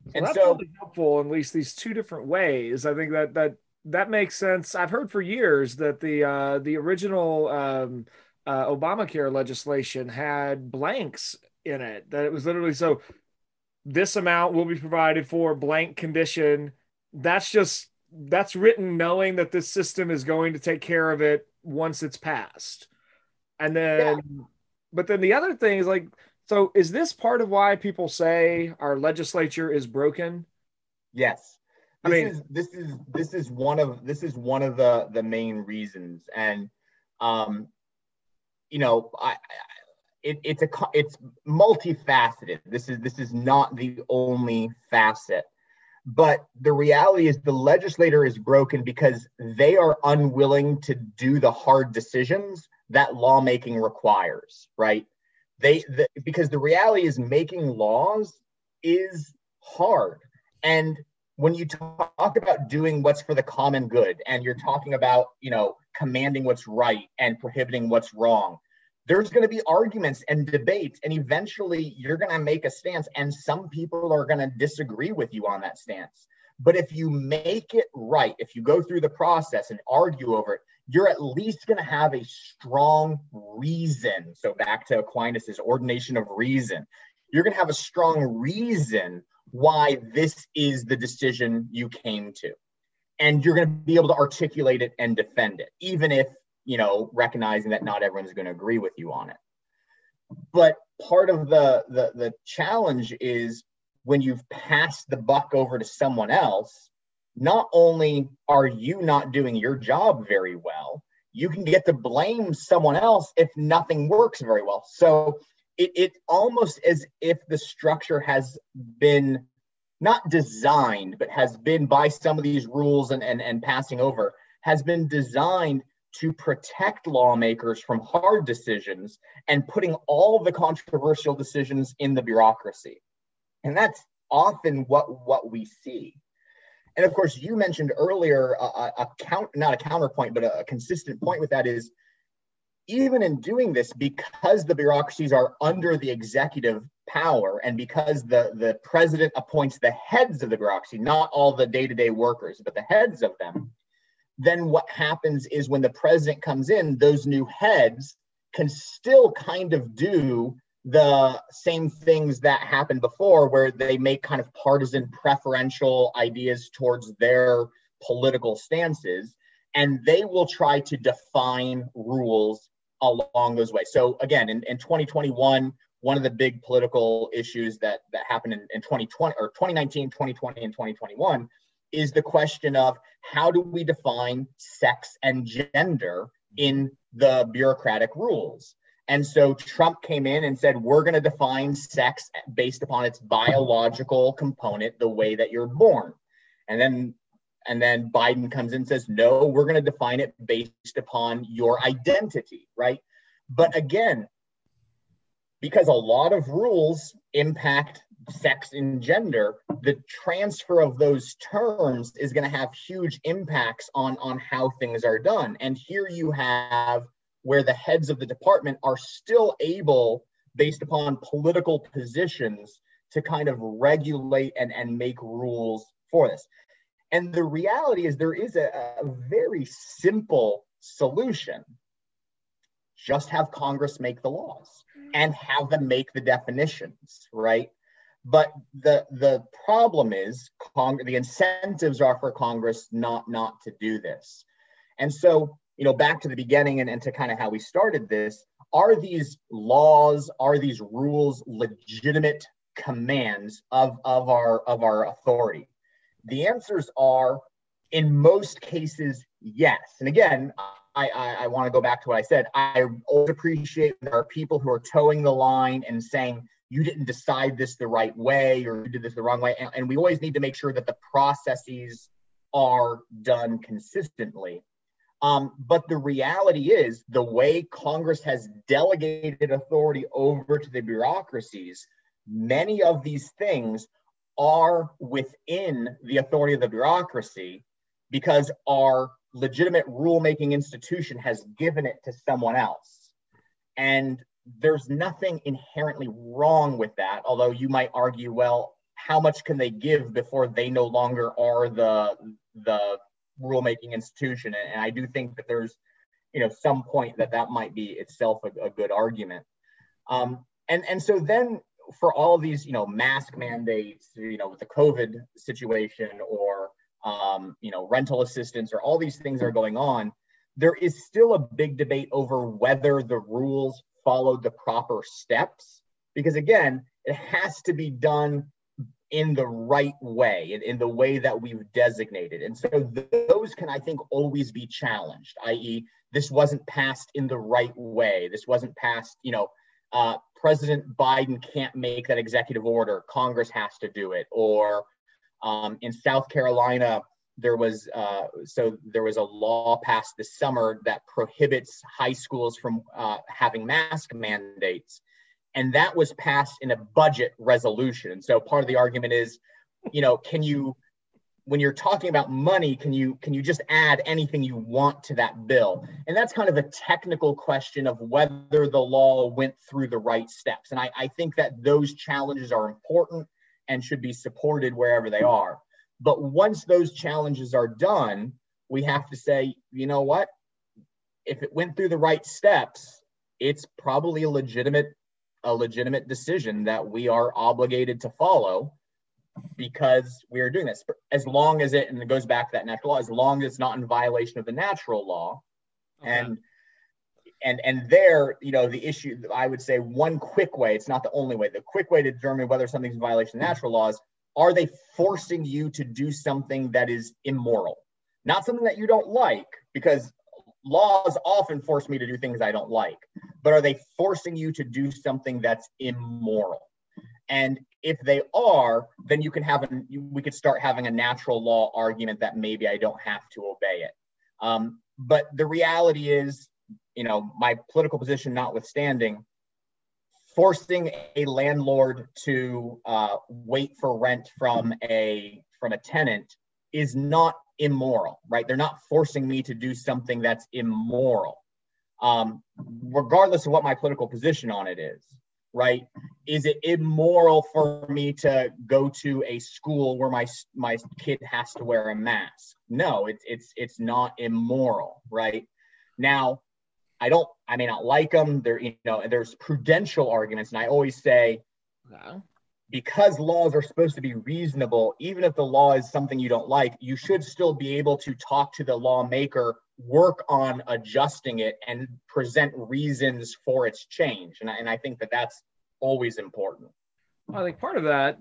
Well, and that's so really helpful in at least these two different ways. I think that that that makes sense. I've heard for years that the uh, the original um, uh, Obamacare legislation had blanks in it. That it was literally so this amount will be provided for blank condition. That's just that's written knowing that this system is going to take care of it once it's passed. And then, yeah. but then the other thing is like so is this part of why people say our legislature is broken? Yes. This I mean, is this is this is one of this is one of the the main reasons, and um, you know, I, I it, it's a it's multifaceted. This is this is not the only facet, but the reality is the legislator is broken because they are unwilling to do the hard decisions that lawmaking requires. Right? They the, because the reality is making laws is hard. And when you talk about doing what's for the common good and you're talking about you know commanding what's right and prohibiting what's wrong there's going to be arguments and debates and eventually you're going to make a stance and some people are going to disagree with you on that stance but if you make it right if you go through the process and argue over it you're at least going to have a strong reason. So back to Aquinas's ordination of reason. You're going to have a strong reason why this is the decision you came to. And you're going to be able to articulate it and defend it, even if, you know, recognizing that not everyone's going to agree with you on it. But part of the, the, the challenge is when you've passed the buck over to someone else, not only are you not doing your job very well, you can get to blame someone else if nothing works very well. So it, it almost as if the structure has been not designed, but has been by some of these rules and, and, and passing over, has been designed to protect lawmakers from hard decisions and putting all the controversial decisions in the bureaucracy. And that's often what, what we see. And of course, you mentioned earlier a, a count, not a counterpoint, but a, consistent point with that is even in doing this, because the bureaucracies are under the executive power and because the, the president appoints the heads of the bureaucracy, not all the day to day workers, but the heads of them, then what happens is when the president comes in, those new heads can still kind of do the same things that happened before, where they make kind of partisan preferential ideas towards their political stances. And they will try to define rules along those ways. So again, in, in 2021, one of the big political issues that, that happened in, in 2020 or 2019, 2020, and 2021 is the question of how do we define sex and gender in the bureaucratic rules? And so Trump came in and said, we're going to define sex based upon its biological component, the way that you're born. And then and then Biden comes in and says, no, we're going to define it based upon your identity, right? But again, because a lot of rules impact sex and gender, the transfer of those terms is going to have huge impacts on, on how things are done. And here you have where the heads of the department are still able, based upon political positions, to kind of regulate and, and make rules for this. And the reality is, there is a, a very simple solution just have Congress make the laws and have them make the definitions, right? But the the problem is Cong- the incentives are for Congress not not to do this. And so, you know, back to the beginning and, and to kind of how we started this, are these laws, are these rules legitimate commands of, of our of our authority? The answers are in most cases, yes. And again, I, I, I want to go back to what I said. I always appreciate there are people who are toeing the line and saying, you didn't decide this the right way or you did this the wrong way. And, and we always need to make sure that the processes are done consistently. Um, but the reality is, the way Congress has delegated authority over to the bureaucracies, many of these things are within the authority of the bureaucracy because our legitimate rulemaking institution has given it to someone else. And there's nothing inherently wrong with that, although you might argue, well, how much can they give before they no longer are the the rulemaking institution? And, I do think that there's, you know, some point that that might be itself a, a good argument. Um, and and so then for all these, you know, mask mandates, you know, with the COVID situation or um, you know, rental assistance or all these things are going on, there is still a big debate over whether the rules followed the proper steps. Because again, it has to be done in the right way, in, in the way that we've designated. And so those can, I think, always be challenged, i.e., this wasn't passed in the right way. This wasn't passed, you know, uh, President Biden can't make that executive order. Congress has to do it. Or um, in South Carolina, there was uh, so there was a law passed this summer that prohibits high schools from uh, having mask mandates, and that was passed in a budget resolution. So part of the argument is, you know, can you when you're talking about money can you can you just add anything you want to that bill and that's kind of a technical question of whether the law went through the right steps and i, I think that those challenges are important and should be supported wherever they are. But once those challenges are done, we have to say, you know what? If it went through the right steps, it's probably a legitimate a legitimate decision that we are obligated to follow because we are doing this. As long as it and it goes back to that natural law as long as it's not in violation of the natural law. Okay. and and and there you know the issue i would say one quick way it's not the only way the quick way to determine whether something's in violation of natural laws are they forcing you to do something that is immoral? Not something that you don't like because laws often force me to do things i don't like but are they forcing you to do something that's immoral? And if they are then you can have a we could start having a natural law argument that maybe i don't have to obey it. Um, but the reality is, you know, my political position notwithstanding, forcing a landlord to uh, wait for rent from a from a tenant is not immoral, right? They're not forcing me to do something that's immoral, um, regardless of what my political position on it is, right? Is it immoral for me to go to a school where my my kid has to wear a mask? No, it's it's it's not immoral, right? Now, I don't, I may not like them. There, you know, there's prudential arguments, and I always say, because laws are supposed to be reasonable, even if the law is something you don't like, you should still be able to talk to the lawmaker, work on adjusting it, and present reasons for its change. And I, and I think that that's always important. I think part of that,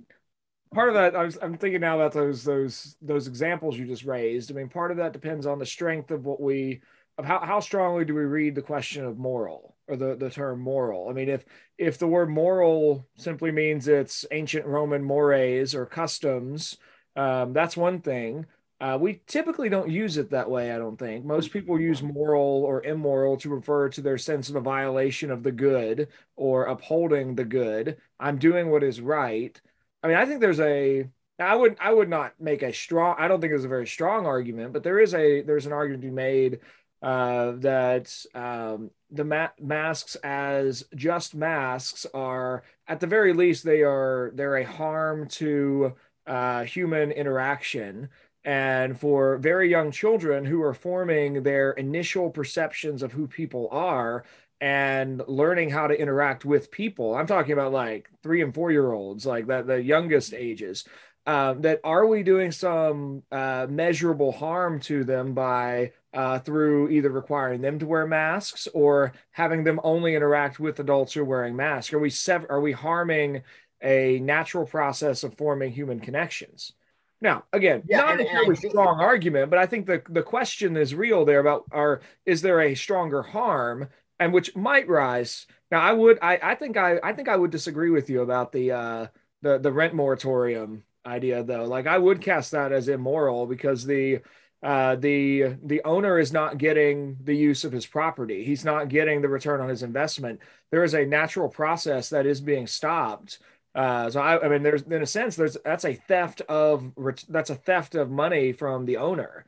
part of that, I was, I'm thinking now about those those those examples you just raised. I mean, part of that depends on the strength of what we of how, how strongly do we read the question of moral or the, the term moral. I mean if if the word moral simply means it's ancient roman mores or customs um, that's one thing. Uh, we typically don't use it that way i don't think. Most people use moral or immoral to refer to their sense of a violation of the good or upholding the good. I'm doing what is right. I mean i think there's a I would I would not make a strong I don't think it's a very strong argument, but there is a there's an argument to be made uh, that um, the ma- masks as just masks are at the very least they are they're a harm to uh, human interaction. And for very young children who are forming their initial perceptions of who people are and learning how to interact with people i'm talking about like three and four year olds like that the youngest ages uh, that are we doing some uh, measurable harm to them by uh, through either requiring them to wear masks or having them only interact with adults who are wearing masks? Are we sev- are we harming a natural process of forming human connections? Now, again, yeah, not a really strong argument, but I think the the question is real there about are is there a stronger harm and which might rise. Now, I would I I think I I think I would disagree with you about the uh the the rent moratorium idea though. Like I would cast that as immoral because the uh, the the owner is not getting the use of his property. He's not getting the return on his investment. There is a natural process that is being stopped. Uh, so I, I mean, there's in a sense, there's that's a theft of that's a theft of money from the owner,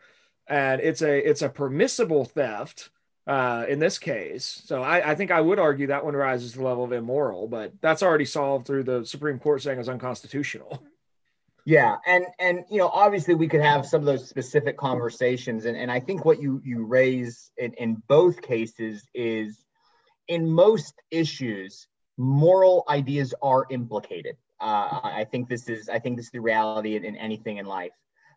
and it's a it's a permissible theft uh, in this case. So I, I think I would argue that one rises to the level of immoral, but that's already solved through the Supreme Court saying it's unconstitutional. Yeah, and and you know, obviously we could have some of those specific conversations, and and I think what you you raise in in both cases is, in most issues, moral ideas are implicated. Uh, I think this is I think this is the reality in, in anything in life.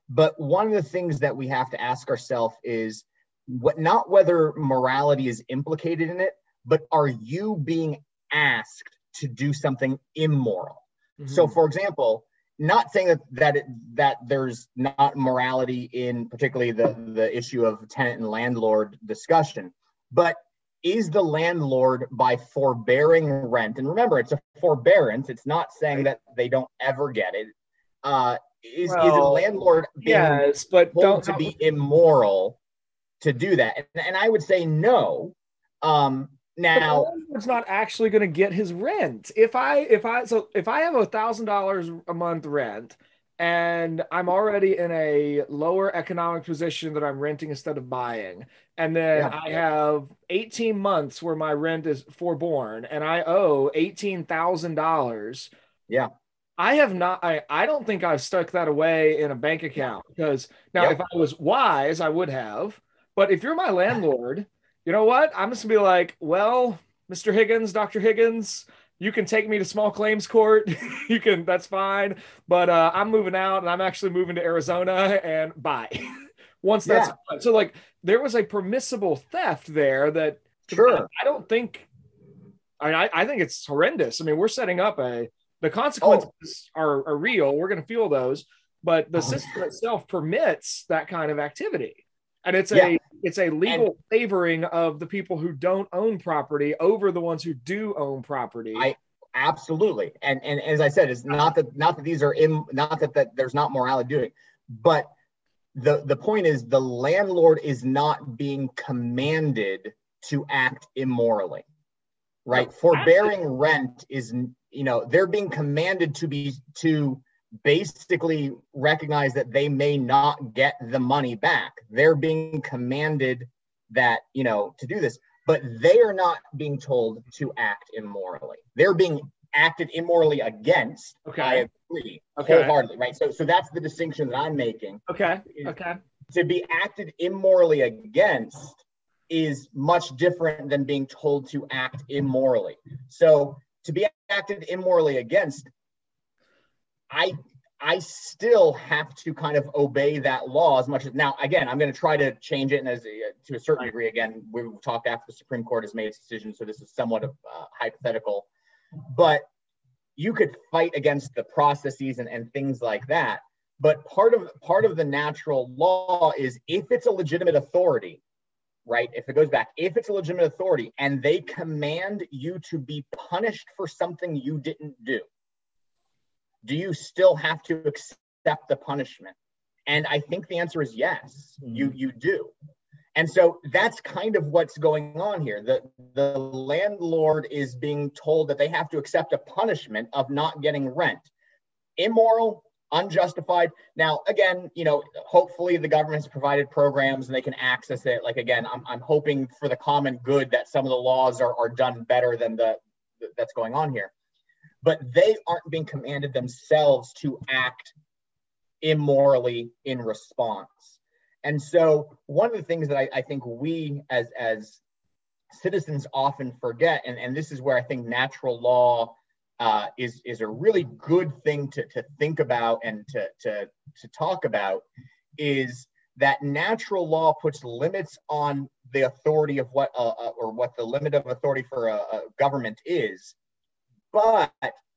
But one of the things that we have to ask ourselves is what not whether morality is implicated in it, but are you being asked to do something immoral? Mm-hmm. So, for example not saying that that it, that there's not morality in particularly the the issue of tenant and landlord discussion, but is the landlord by forbearing rent and remember it's a forbearance it's not saying that they don't ever get it uh is, well, is a landlord being yes but don't to be immoral to do that? And, and i would say no um now it's not actually going to get his rent. If I if I so if I have a thousand dollars a month rent and I'm already in a lower economic position that I'm renting instead of buying, and then yeah. I have 18 months where my rent is forborn and I owe eighteen thousand dollars. Yeah. I have not I, I don't think I've stuck that away in a bank account because now yep. if I was wise, I would have. But if you're my landlord you know what? I'm just gonna be like, well, Mr. Higgins, Dr. Higgins, you can take me to small claims court. (laughs) you can, that's fine. But uh, I'm moving out and I'm actually moving to Arizona and bye. (laughs) Once that's yeah. so, like, there was a permissible theft there that sure. I, don't think, I mean, I, I, think it's horrendous. I mean, we're setting up a, the consequences oh. are, are real. We're going to feel those, but the oh. system itself permits that kind of activity. And it's yeah. a it's a legal favoring of the people who don't own property over the ones who do own property. I absolutely. And and as I said, it's not that not that these are in not that, that there's not morality doing, but the the point is the landlord is not being commanded to act immorally right forbearing rent is you know they're being commanded to be to basically recognize that they may not get the money back they're being commanded that you know to do this but they are not being told to act immorally they're being acted immorally against Okay. i agree Okay. wholeheartedly right so so that's the distinction that i'm making Okay. Okay. to be acted immorally against is much different than being told to act immorally. So to be acted immorally against, I I still have to kind of obey that law as much as now. Again, I'm going to try to change it, and as a, to a certain degree, again, we've talked after the Supreme Court has made its decision, so this is somewhat of uh, hypothetical. But you could fight against the processes and, and things like that. But part of part of the natural law is if it's a legitimate authority, right? If it goes back, if it's a legitimate authority and they command you to be punished for something you didn't do, do you still have to accept the punishment? And I think the answer is yes, hmm. you you do. And so that's kind of what's going on here. The the landlord is being told that they have to accept a punishment of not getting rent. Immoral, unjustified. Now, again, you know, hopefully the government has provided programs and they can access it. Like again, I'm, I'm hoping for the common good that some of the laws are, are done better than the that's going on here. But they aren't being commanded themselves to act immorally in response. And so one of the things that I, I think we as as citizens often forget, and, and this is where I think natural law uh, is is a really good thing to, to think about and to, to, to talk about is that natural law puts limits on the authority of what uh, uh, or what the limit of authority for a, a government is but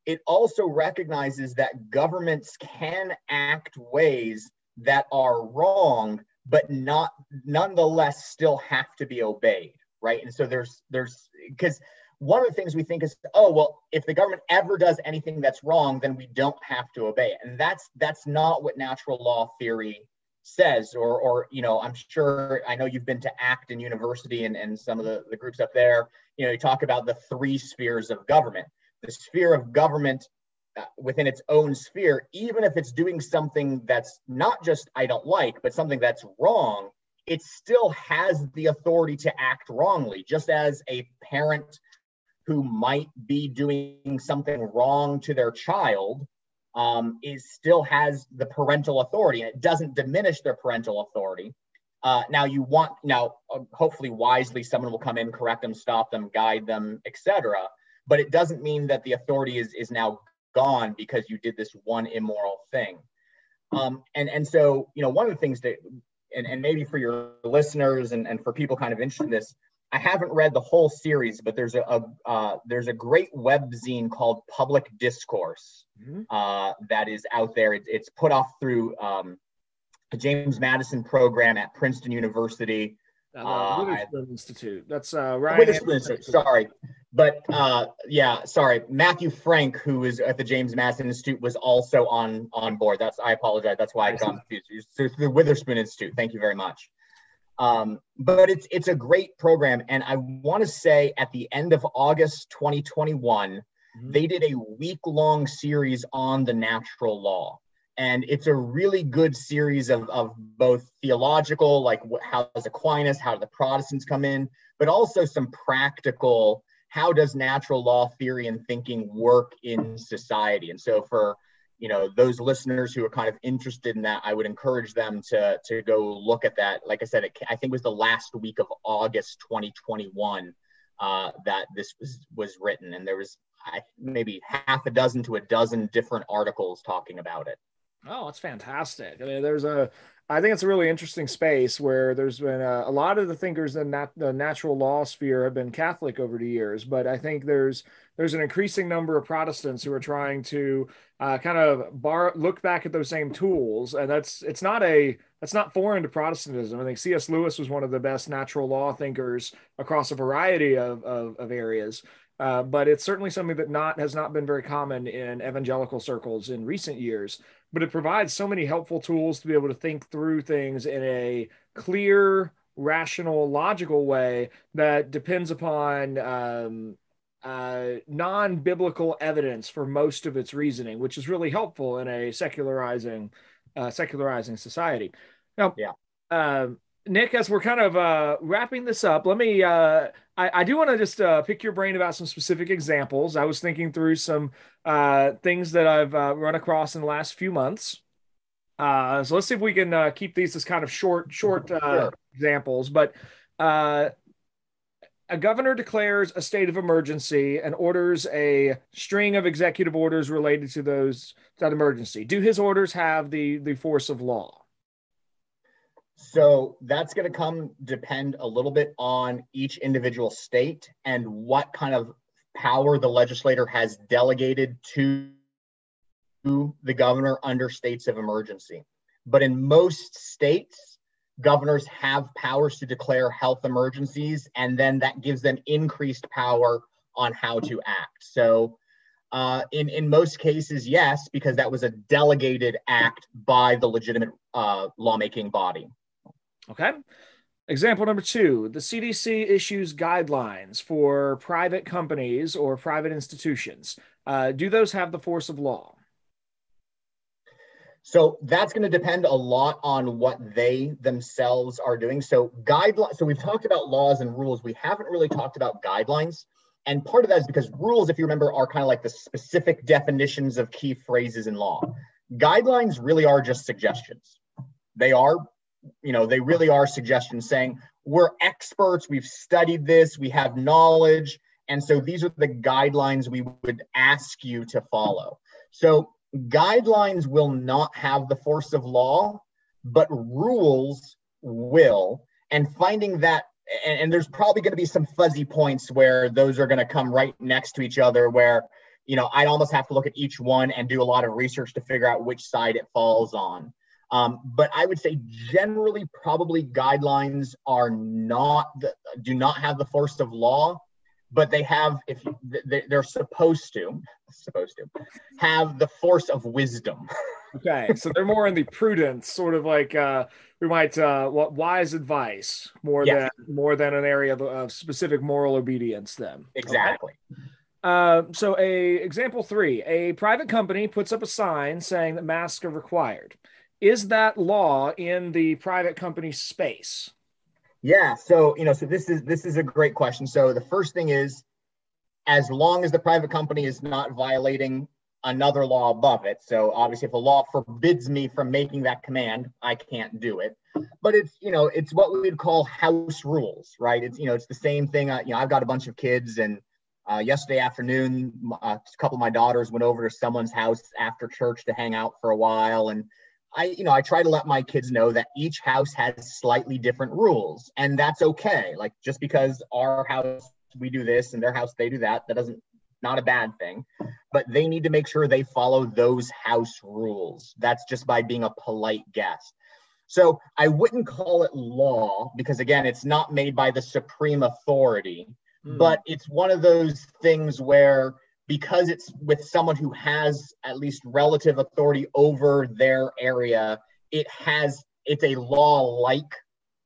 it also recognizes that governments can act ways that are wrong but not nonetheless still have to be obeyed right? And so there's there's because one of the things we think is oh well if the government ever does anything that's wrong then we don't have to obey it. And that's that's not what natural law theory says or or you know i'm sure i know you've been to acton university and, and some of the, the groups up there you know you talk about the three spheres of government the sphere of government uh, within its own sphere even if it's doing something that's not just i don't like but something that's wrong it still has the authority to act wrongly just as a parent who might be doing something wrong to their child um, is still has the parental authority and it doesn't diminish their parental authority. Uh, now you want now uh, hopefully wisely someone will come in correct them stop them guide them etc but it doesn't mean that the authority is is now gone because you did this one immoral thing um, and and so you know one of the things that and, and maybe for your listeners and, and for people kind of interested in this I haven't read the whole series, but there's a, a uh, there's a great web zine called Public Discourse Mhm. uh, that is out there. It, it's put off through um, the James Madison program at Princeton University. Uh, Uh, Witherspoon Institute. That's uh, Ryan. Witherspoon Institute, sorry, but uh, yeah, sorry. Matthew Franck, who is at the James Madison Institute, was also on on board. That's I apologize. That's why I got confused. So the Witherspoon Institute. Thank you very much. Um, but it's it's a great program, and I want to say at the end of August 2021, Mhm. they did a week long series on the natural law. And it's a really good series of, of both theological, like how does Aquinas, how do the Protestants come in, but also some practical, how does natural law theory and thinking work in society? And so for you know those listeners who are kind of interested in that, I would encourage them to to go look at that. Like I said, it, I think it was the last week of August 2021 uh, that this was was written, and there was I, maybe half a dozen to a dozen different articles talking about it. Oh, that's fantastic. I mean, there's a, I think it's a really interesting space where there's been a, a lot of the thinkers in that the natural law sphere have been Catholic over the years, but I think there's there's an increasing number of Protestants who are trying to uh, kind of bar look back at those same tools, and that's it's not a that's not foreign to Protestantism. I think C.S. Lewis was one of the best natural law thinkers across a variety of of, of areas. uh, but it's certainly something that not has not been very common in evangelical circles in recent years. But it provides so many helpful tools to be able to think through things in a clear, rational, logical way that depends upon um, uh, non biblical evidence for most of its reasoning, which is really helpful in a secularizing, uh, secularizing society. Now, yeah. Uh, Nick, as we're kind of uh, wrapping this up, let me. Uh, I, I, do want to just uh, pick your brain about some specific examples. I was thinking through some uh, things that I've uh, run across in the last few months. Uh, so let's see if we can uh, keep these as kind of short, short uh, sure. examples. But uh, a governor declares a state of emergency and orders a string of executive orders related to those that emergency. Do his orders have the the force of law? So that's going to come depend a little bit on each individual state and what kind of power the legislator has delegated to the governor under states of emergency. But in most states, governors have powers to declare health emergencies, and then that gives them increased power on how to act. So, uh, in in most cases, yes, because that was a delegated act by the legitimate uh, lawmaking body. Okay. Example number two the CDC issues guidelines for private companies or private institutions. Uh, do those have the force of law? So that's going to depend a lot on what they themselves are doing. So guidelines. So we've talked about laws and rules. We haven't really talked about guidelines. And part of that is because rules, if you remember, are kind of like the specific definitions of key phrases in law. Guidelines really are just suggestions. They are you know, they really are suggestions saying we're experts, we've studied this, we have knowledge, and so these are the guidelines we would ask you to follow. So guidelines will not have the force of law, but rules will. And finding that, and, and there's probably going to be some fuzzy points where those are going to come right next to each other, where you know I'd almost have to look at each one and do a lot of research to figure out which side it falls on. Um, but I would say generally, probably guidelines are not the, do not have the force of law, but they have if they're supposed to supposed to have the force of wisdom. okay, so they're more in the prudence, sort of like uh, we might uh, what wise advice more yes. than more than an area of, of specific moral obedience. Then exactly. Okay. Uh, so a example three, a private company puts up a sign saying that masks are required is that law in the private company space? Yeah, so you know, so this is this is a great question. So the first thing is as long as the private company is not violating another law above it. So obviously if a law forbids me from making that command, I can't do it. But it's, you know, it's what we would call house rules, right? It's, you know, it's the same thing. I, you know, I've got a bunch of kids and uh, yesterday afternoon, uh, a couple of my daughters went over to someone's house after church to hang out for a while. And I, you know, I try to let my kids know that each house has slightly different rules, and that's okay. Like just because our house we do this and their house they do that, that doesn't not a bad thing. But they need to make sure they follow those house rules. That's just by being a polite guest. So I wouldn't call it law because again, it's not made by the supreme authority, mm. but it's one of those things where because it's with someone who has at least relative authority over their area, it has it's a law-like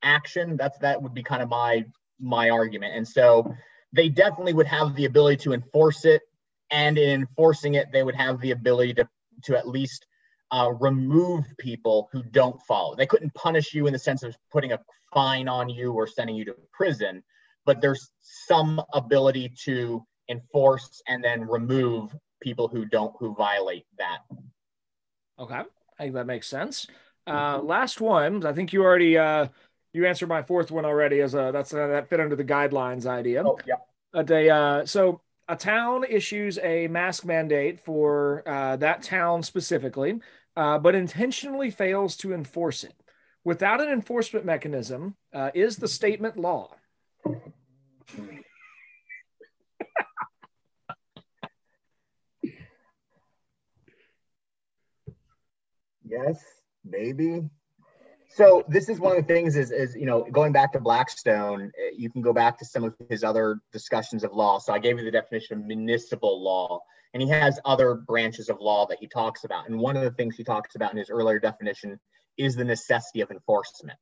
action. That's that would be kind of my my argument. And so they definitely would have the ability to enforce it, and in enforcing it, they would have the ability to to at least uh, remove people who don't follow. They couldn't punish you in the sense of putting a fine on you or sending you to prison, but there's some ability to enforce and then remove people who don't who violate that. Okay, I think that makes sense. Uh, last one, I think you already uh, you answered my fourth one already. As a that's uh, that fit under the guidelines idea. Oh, yeah. A day, uh, so a town issues a mask mandate for uh, that town specifically, uh, but intentionally fails to enforce it. Without an enforcement mechanism, uh, is the statement law? Yes, maybe. So this is one of the things is, is you know going back to Blackstone, eh, you can go back to some of his other discussions of law. So I gave you the definition of municipal law, and he has other branches of law that he talks about. And one of the things he talks about in his earlier definition is the necessity of enforcement.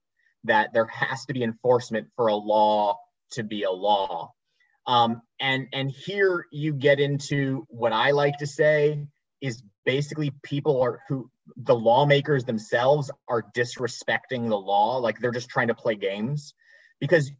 That there has to be enforcement for a law to be a law. Um, and and here you get into what I like to say is basically people are who the lawmakers themselves are disrespecting the law like they're just trying to play games because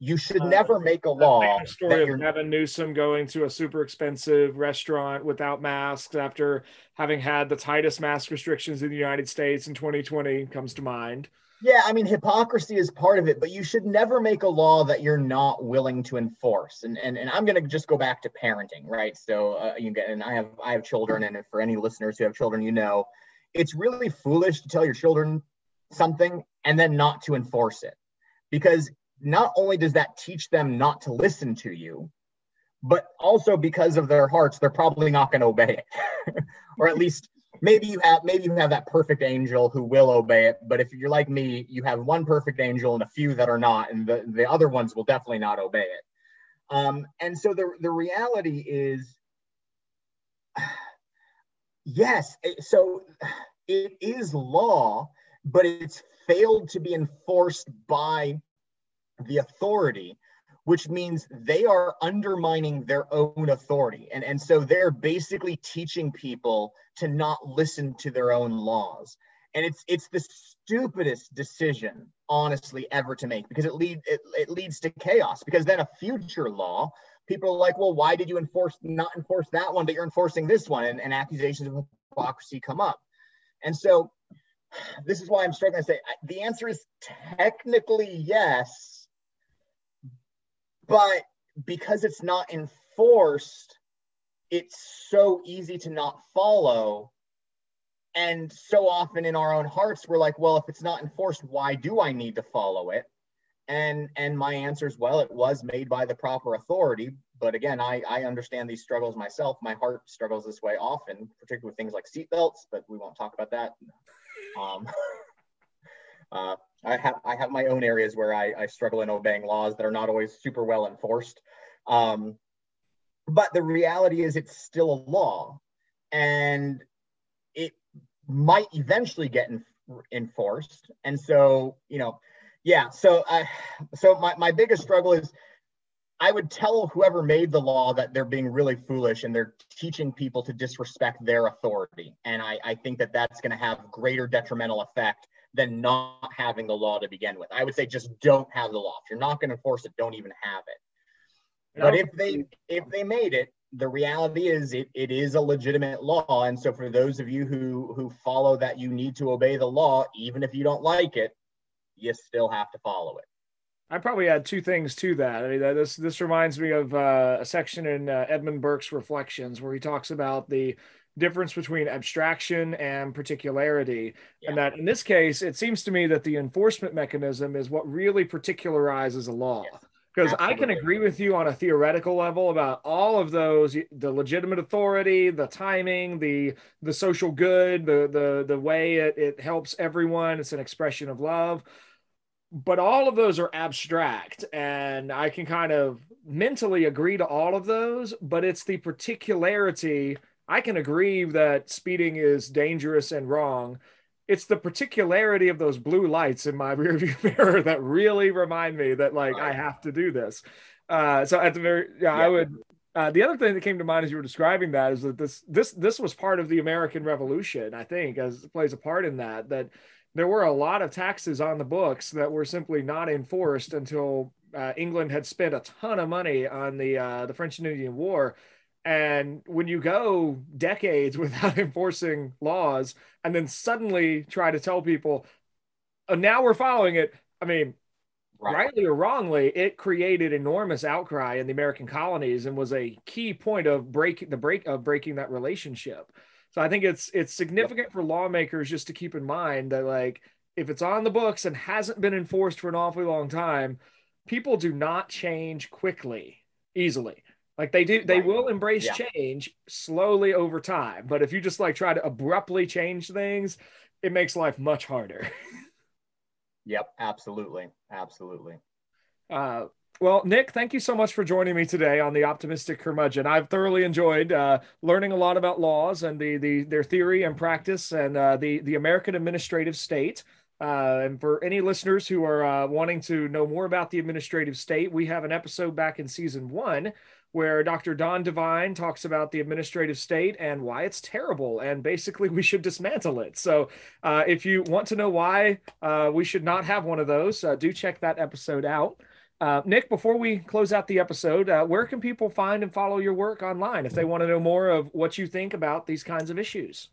you should uh, never make a law. Story of Gavin Newsom going to a super expensive restaurant without masks after having had the tightest mask restrictions in the United States in 2020 comes to mind. Yeah, I mean, hypocrisy is part of it, but you should never make a law that you're not willing to enforce. And and, and I'm going to just go back to parenting, right? So uh, you get, and I have I have children, and for any listeners who have children, you know, it's really foolish to tell your children something and then not to enforce it, because not only does that teach them not to listen to you, but also because of their hearts, they're probably not going to obey it, (laughs) or at least maybe you have maybe you have that perfect angel who will obey it but if you're like me you have one perfect angel and a few that are not and the, the other ones will definitely not obey it. Um, and so the, the reality is (sighs) yes so it is law but it's failed to be enforced by the authority which means they are undermining their own authority. And, and so they're basically teaching people to not listen to their own laws. And it's it's the stupidest decision, honestly, ever to make because it lead it, it leads to chaos. Because then a future law, people are like, well, why did you enforce not enforce that one, but you're enforcing this one? And, and accusations of hypocrisy come up. And so (sighs) this is why I'm struggling to say the answer is technically yes but because it's not enforced, it's so easy to not follow. And so often in our own hearts, we're like, well, if it's not enforced, why do I need to follow it? And and my answer is, well, it was made by the proper authority. But again, I, I understand these struggles myself. My heart struggles this way often, particularly with things like seatbelts, but we won't talk about that. Um, (laughs) uh, I have I have my own areas where I, I struggle in obeying laws that are not always super well enforced. Um, but the reality is it's still a law and it might eventually get in, enforced. And so, you know, yeah, so I so my, my biggest struggle is I would tell whoever made the law that they're being really foolish and they're teaching people to disrespect their authority. And I, I think that that's going to have greater detrimental effect than not having the law to begin with. I would say just don't have the law. If you're not going to enforce it, don't even have it. But if they if they made it, the reality is it, it is a legitimate law. And so for those of you who who follow that you need to obey the law, even if you don't like it, you still have to follow it. I probably add two things to that. I mean, this this reminds me of uh, a section in uh, Edmund Burke's Reflections where he talks about the difference between abstraction and particularity. Yeah. And that in this case, it seems to me that the enforcement mechanism is what really particularizes a law. Because yes. I can agree with you on a theoretical level about all of those the legitimate authority, the timing, the the social good, the the the way it, it helps everyone, it's an expression of love. But all of those are abstract, and I can kind of mentally agree to all of those, but it's the particularity I can agree that speeding is dangerous and wrong. It's the particularity of those blue lights in my (laughs) rearview mirror that really remind me that like I have to do this. Uh, so at the very yeah, yeah. I would. Uh, the other thing that came to mind as you were describing that is that this this this was part of the American Revolution. I think as plays a part in that that there were a lot of taxes on the books that were simply not enforced until uh, England had spent a ton of money on the uh, the French and Indian War and when you go decades (laughs) without enforcing laws and then suddenly try to tell people, oh, now we're following it, I mean, right. rightly or wrongly, it created enormous outcry in the American colonies and was a key point of breaking the break of breaking that relationship. So I think it's it's significant for lawmakers just to keep in mind that like if it's on the books and hasn't been enforced for an awfully long time, people do not change quickly, easily. Like they do, they right. will embrace yeah. change slowly over time. But if you just like try to abruptly change things, it makes life much harder. (laughs) Yep, absolutely, absolutely. Uh, well, Nick, thank you so much for joining me today on the Optimistic Curmudgeon. I've thoroughly enjoyed uh, learning a lot about laws and the, the their theory and practice and uh, the the American administrative state. Uh, and for any listeners who are uh, wanting to know more about the administrative state, we have an episode back in season one where Dr. Don Devine talks about the administrative state and why it's terrible, and basically we should dismantle it. So, uh, if you want to know why uh, we should not have one of those, uh, do check that episode out. Uh, Nick, before we close out the episode, uh, where can people find and follow your work online if they want to know more of what you think about these kinds of issues?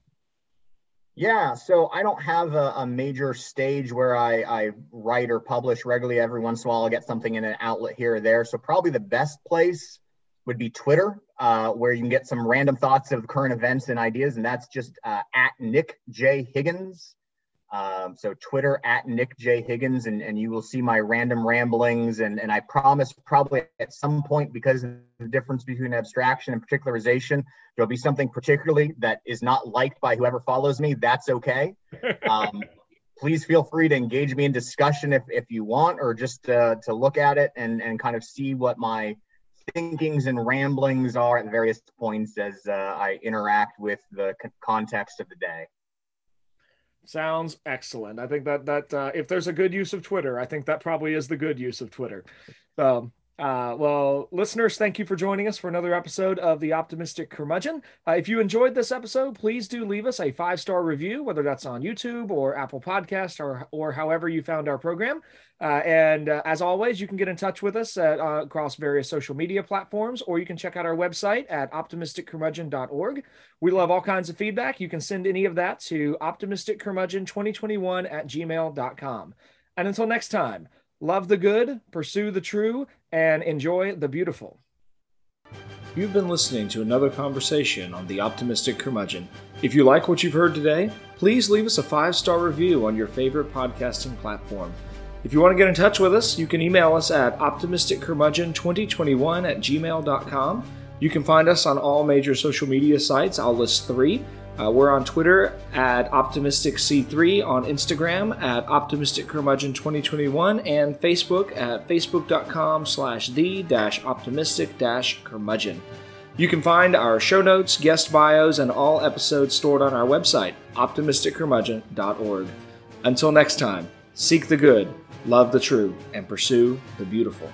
Yeah, so I don't have a, a, major stage where I, I write or publish regularly. Every once in a while, I'll get something in an outlet here or there. So probably the best place would be Twitter, uh, where you can get some random thoughts of current events and ideas, and that's just uh, at Nick J Higgins. Um, so Twitter at Nick J Higgins, and, and you will see my random ramblings. And, and I promise probably at some point, because of the difference between abstraction and particularization, there'll be something particularly that is not liked by whoever follows me. That's okay. (laughs) Um, please feel free to engage me in discussion if, if you want, or just uh, to look at it and, and kind of see what my thinkings and ramblings are at various points as uh, I interact with the context of the day. Sounds excellent. I think that that uh, if there's a good use of Twitter, I think that probably is the good use of Twitter. Um, uh, well, listeners, thank you for joining us for another episode of the Optimistic Curmudgeon. Uh, if you enjoyed this episode, please do leave us a five star review, whether that's on YouTube or Apple Podcast or or however you found our program. Uh, and uh, as always, you can get in touch with us at, uh, across various social media platforms, or you can check out our website at optimisticcurmudgeon.org. We love all kinds of feedback. You can send any of that to optimisticcurmudgeon2021 at gmail.com. And until next time, love the good, pursue the true, and enjoy the beautiful. You've been listening to another conversation on the Optimistic Curmudgeon. If you like what you've heard today, please leave us a five star review on your favorite podcasting platform. If you want to get in touch with us, you can email us at optimisticcurmudgeon2021 at gmail.com. You can find us on all major social media sites. I'll list three uh, we're on Twitter at OptimisticC3, on Instagram at OptimisticCurmudgeon2021, and Facebook at facebook.com slash the dash optimistic dash curmudgeon. You can find our show notes, guest bios, and all episodes stored on our website, optimisticcurmudgeon.org. Until next time, seek the good, love the true, and pursue the beautiful.